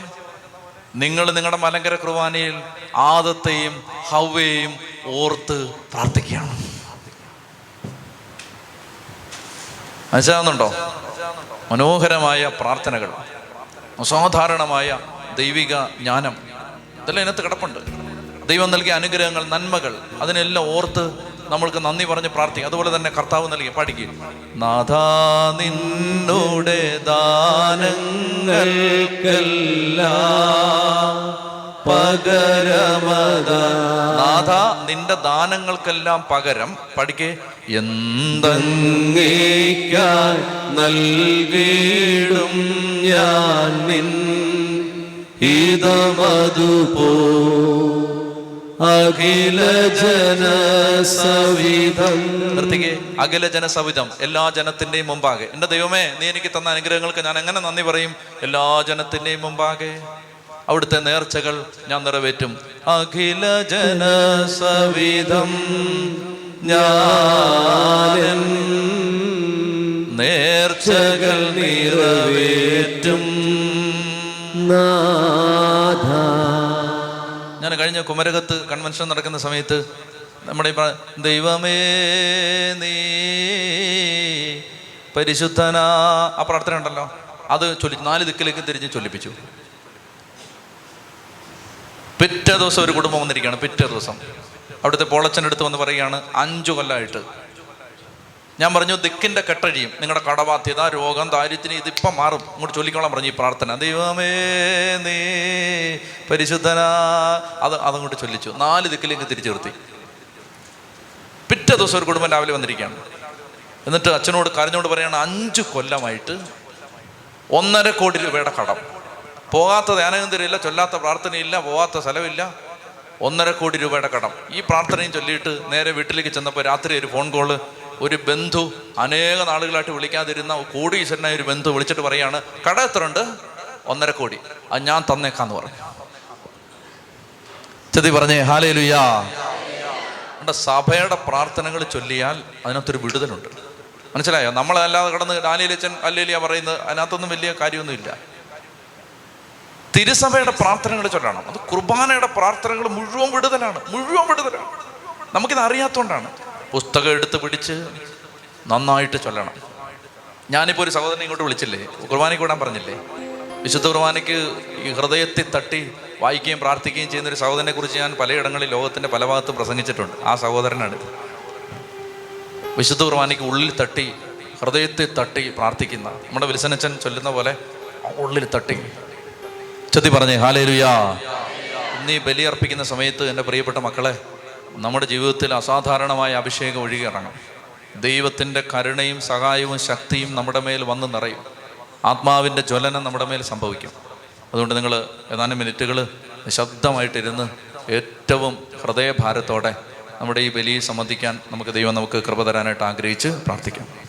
നിങ്ങൾ നിങ്ങളുടെ മലങ്കര കുർബാനയിൽ ആദത്തെയും ഹൗവേയും ഓർത്ത് പ്രാർത്ഥിക്കുകയാണ്. മനസ്സിലാവുന്നുണ്ടോ? മനോഹരമായ പ്രാർത്ഥനകൾ അസാധാരണമായ ദൈവിക ജ്ഞാനം ഇതെല്ലാം ഇതിനകത്ത് കിടപ്പുണ്ട്. ദൈവം നൽകിയ അനുഗ്രഹങ്ങൾ നന്മകൾ അതിനെല്ലാം ഓർത്ത് നമ്മൾക്ക് നന്ദി പറഞ്ഞ് പ്രാർത്ഥിക്കും. അതുപോലെ തന്നെ കർത്താവ് നൽകി പാടിക്കുക നാഥാ നിന്നോടെ ദാനങ്ങൾക്കെല്ലാം നാഥ നിന്റെ ദാനങ്ങൾക്കെല്ലാം പകരം പഠിക്കേ. എന്തെങ്കിലും അങ്ങേക്കായി നൽകിയിടും ഞാൻ നിൻ ഇതമതുപോ അഖില ജനസവിധം. നിർത്തിക്കേ. അഖില ജനസവിധം. എല്ലാ ജനത്തിന്റെയും മുമ്പാകെ. എന്റെ ദൈവമേ നീ എനിക്ക് തന്ന അനുഗ്രഹങ്ങൾക്ക് ഞാൻ എങ്ങനെ നന്ദി പറയും? എല്ലാ ജനത്തിന്റെയും മുമ്പാകെ. അവിടുത്തെ നേർച്ചകൾ ഞാൻ നിറവേറ്റും. അഖില ജനസവിധം ഞാൻ നേർച്ചകൾ നിറവേറ്റും. ഞാൻ കഴിഞ്ഞ കുമരകത്ത് കൺവെൻഷൻ നടക്കുന്ന സമയത്ത് നമ്മുടെ ദൈവമേ നീ പരിശുദ്ധനാ. ആ പ്രാർത്ഥന ഉണ്ടല്ലോ. അത് ചൊല്ലി നാല് ദിക്കിലേക്ക് തിരിഞ്ഞ് ചൊല്ലിപ്പിച്ചു. പിറ്റേ ദിവസം ഒരു കുടുംബം വന്നിരിക്കുകയാണ് പിറ്റേ ദിവസം. അവിടുത്തെ പോളച്ചന്റെ അടുത്ത് വന്ന് പറയുകയാണ് അഞ്ചു കൊല്ലമായിട്ട് ഞാൻ പറഞ്ഞു ദിക്കിന്റെ കെട്ടഴിയും നിങ്ങളുടെ കടബാധ്യത രോഗം ദാരിദ്ര്യം ഇതിപ്പം മാറും. ഇങ്ങോട്ട് ചൊല്ലിക്കോളാം പറഞ്ഞു ഈ പ്രാർത്ഥന. ദൈവമേ നീ പരിശുദ്ധനാ. അത് അതങ്ങോട്ട് ചൊല്ലിച്ചു. നാല് ദിക്കിലേക്ക് തിരിച്ചു നിർത്തി. പിറ്റേ ദിവസം ഒരു കുടുംബം രാവിലെ വന്നിരിക്കുകയാണ്. എന്നിട്ട് അച്ഛനോട് കരഞ്ഞോട് പറയുകയാണ് അഞ്ച് കൊല്ലമായിട്ട് ഒന്നര കോടി രൂപയുടെ കടം. പോകാത്ത ധ്യാനകേന്ദ്രമില്ല ചൊല്ലാത്ത പ്രാർത്ഥനയില്ല പോകാത്ത സ്ഥലമില്ല. ഒന്നര കോടി രൂപയുടെ കടം. ഈ പ്രാർത്ഥനയും ചൊല്ലിയിട്ട് നേരെ വീട്ടിലേക്ക് ചെന്നപ്പോൾ രാത്രി ഒരു ഫോൺ കോൾ ഒരു ബന്ധു അനേക നാളുകളായിട്ട് വിളിക്കാതിരുന്ന കോടീശ്വരനായ ഒരു ബന്ധു വിളിച്ചിട്ട് പറയാണ് കട എത്ര ഉണ്ട് ഒന്നര കോടി. അത് ഞാൻ തന്നേക്കാന്ന് പറഞ്ഞു. ചെതി പറഞ്ഞേ ഹാലേ ലുയാ സഭയുടെ പ്രാർത്ഥനകൾ ചൊല്ലിയാൽ അതിനകത്തൊരു വിടുതലുണ്ട്. മനസ്സിലായോ? നമ്മളല്ലാതെ കടന്ന് ഡാനിയലച്ചൻ അല്ലേലിയ പറയുന്നത്? അതിനകത്തൊന്നും വലിയ കാര്യമൊന്നുമില്ല. തിരുസഭയുടെ പ്രാർത്ഥനകൾ ചൊല്ലണം. അത് കുർബാനയുടെ പ്രാർത്ഥനകൾ മുഴുവൻ വിടുതലാണ്. മുഴുവൻ വിടുതലാണ്. നമുക്കിത് അറിയാത്തതുകൊണ്ടാണ് പുസ്തകം എടുത്ത് പിടിച്ച് നന്നായിട്ട് ചൊല്ലണം. ഞാനിപ്പോൾ ഒരു സഹോദരനെ ഇങ്ങോട്ട് വിളിച്ചില്ലേ? കുർബാനയ്ക്ക് വിടാൻ പറഞ്ഞില്ലേ? വിശുദ്ധ കുർബാനയ്ക്ക് ഈ ഹൃദയത്തിൽ തട്ടി വായിക്കുകയും പ്രാർത്ഥിക്കുകയും ചെയ്യുന്ന ഒരു സഹോദരനെ കുറിച്ച് ഞാൻ പലയിടങ്ങളിൽ ലോകത്തിന്റെ പല ഭാഗത്തും പ്രസംഗിച്ചിട്ടുണ്ട്. ആ സഹോദരനാണ് വിശുദ്ധ കുർബാനയ്ക്ക് ഉള്ളിൽ തട്ടി ഹൃദയത്തിൽ തട്ടി പ്രാർത്ഥിക്കുന്ന നമ്മുടെ വിൽസനച്ചൻ ചൊല്ലുന്ന പോലെ ഉള്ളിൽ തട്ടി. ചൊത്തി പറഞ്ഞേ ഹാലേലുയാ. ഇന്ന് ഈ ബലിയർപ്പിക്കുന്ന സമയത്ത് എന്റെ പ്രിയപ്പെട്ട മക്കളെ നമ്മുടെ ജീവിതത്തിൽ അസാധാരണമായ അഭിഷേകം ഒഴുകിയിറങ്ങും. ദൈവത്തിന്റെ കരുണയും സഹായവും ശക്തിയും നമ്മുടെ മേൽ വന്ന് നിറയും. ആത്മാവിന്റെ ജ്വലനം നമ്മുടെ മേൽ സംഭവിക്കും. അതുകൊണ്ട് നിങ്ങൾ ഏതാനും മിനിറ്റുകൾ ശബ്ദമായിട്ടിരുന്ന് ഏറ്റവും ഹൃദയഭാരത്തോടെ നമ്മുടെ ഈ ബലിയെ സംബന്ധിക്കാൻ നമുക്ക് ദൈവം നമുക്ക് കൃപ തരാനായിട്ട് ആഗ്രഹിച്ച് പ്രാർത്ഥിക്കാം.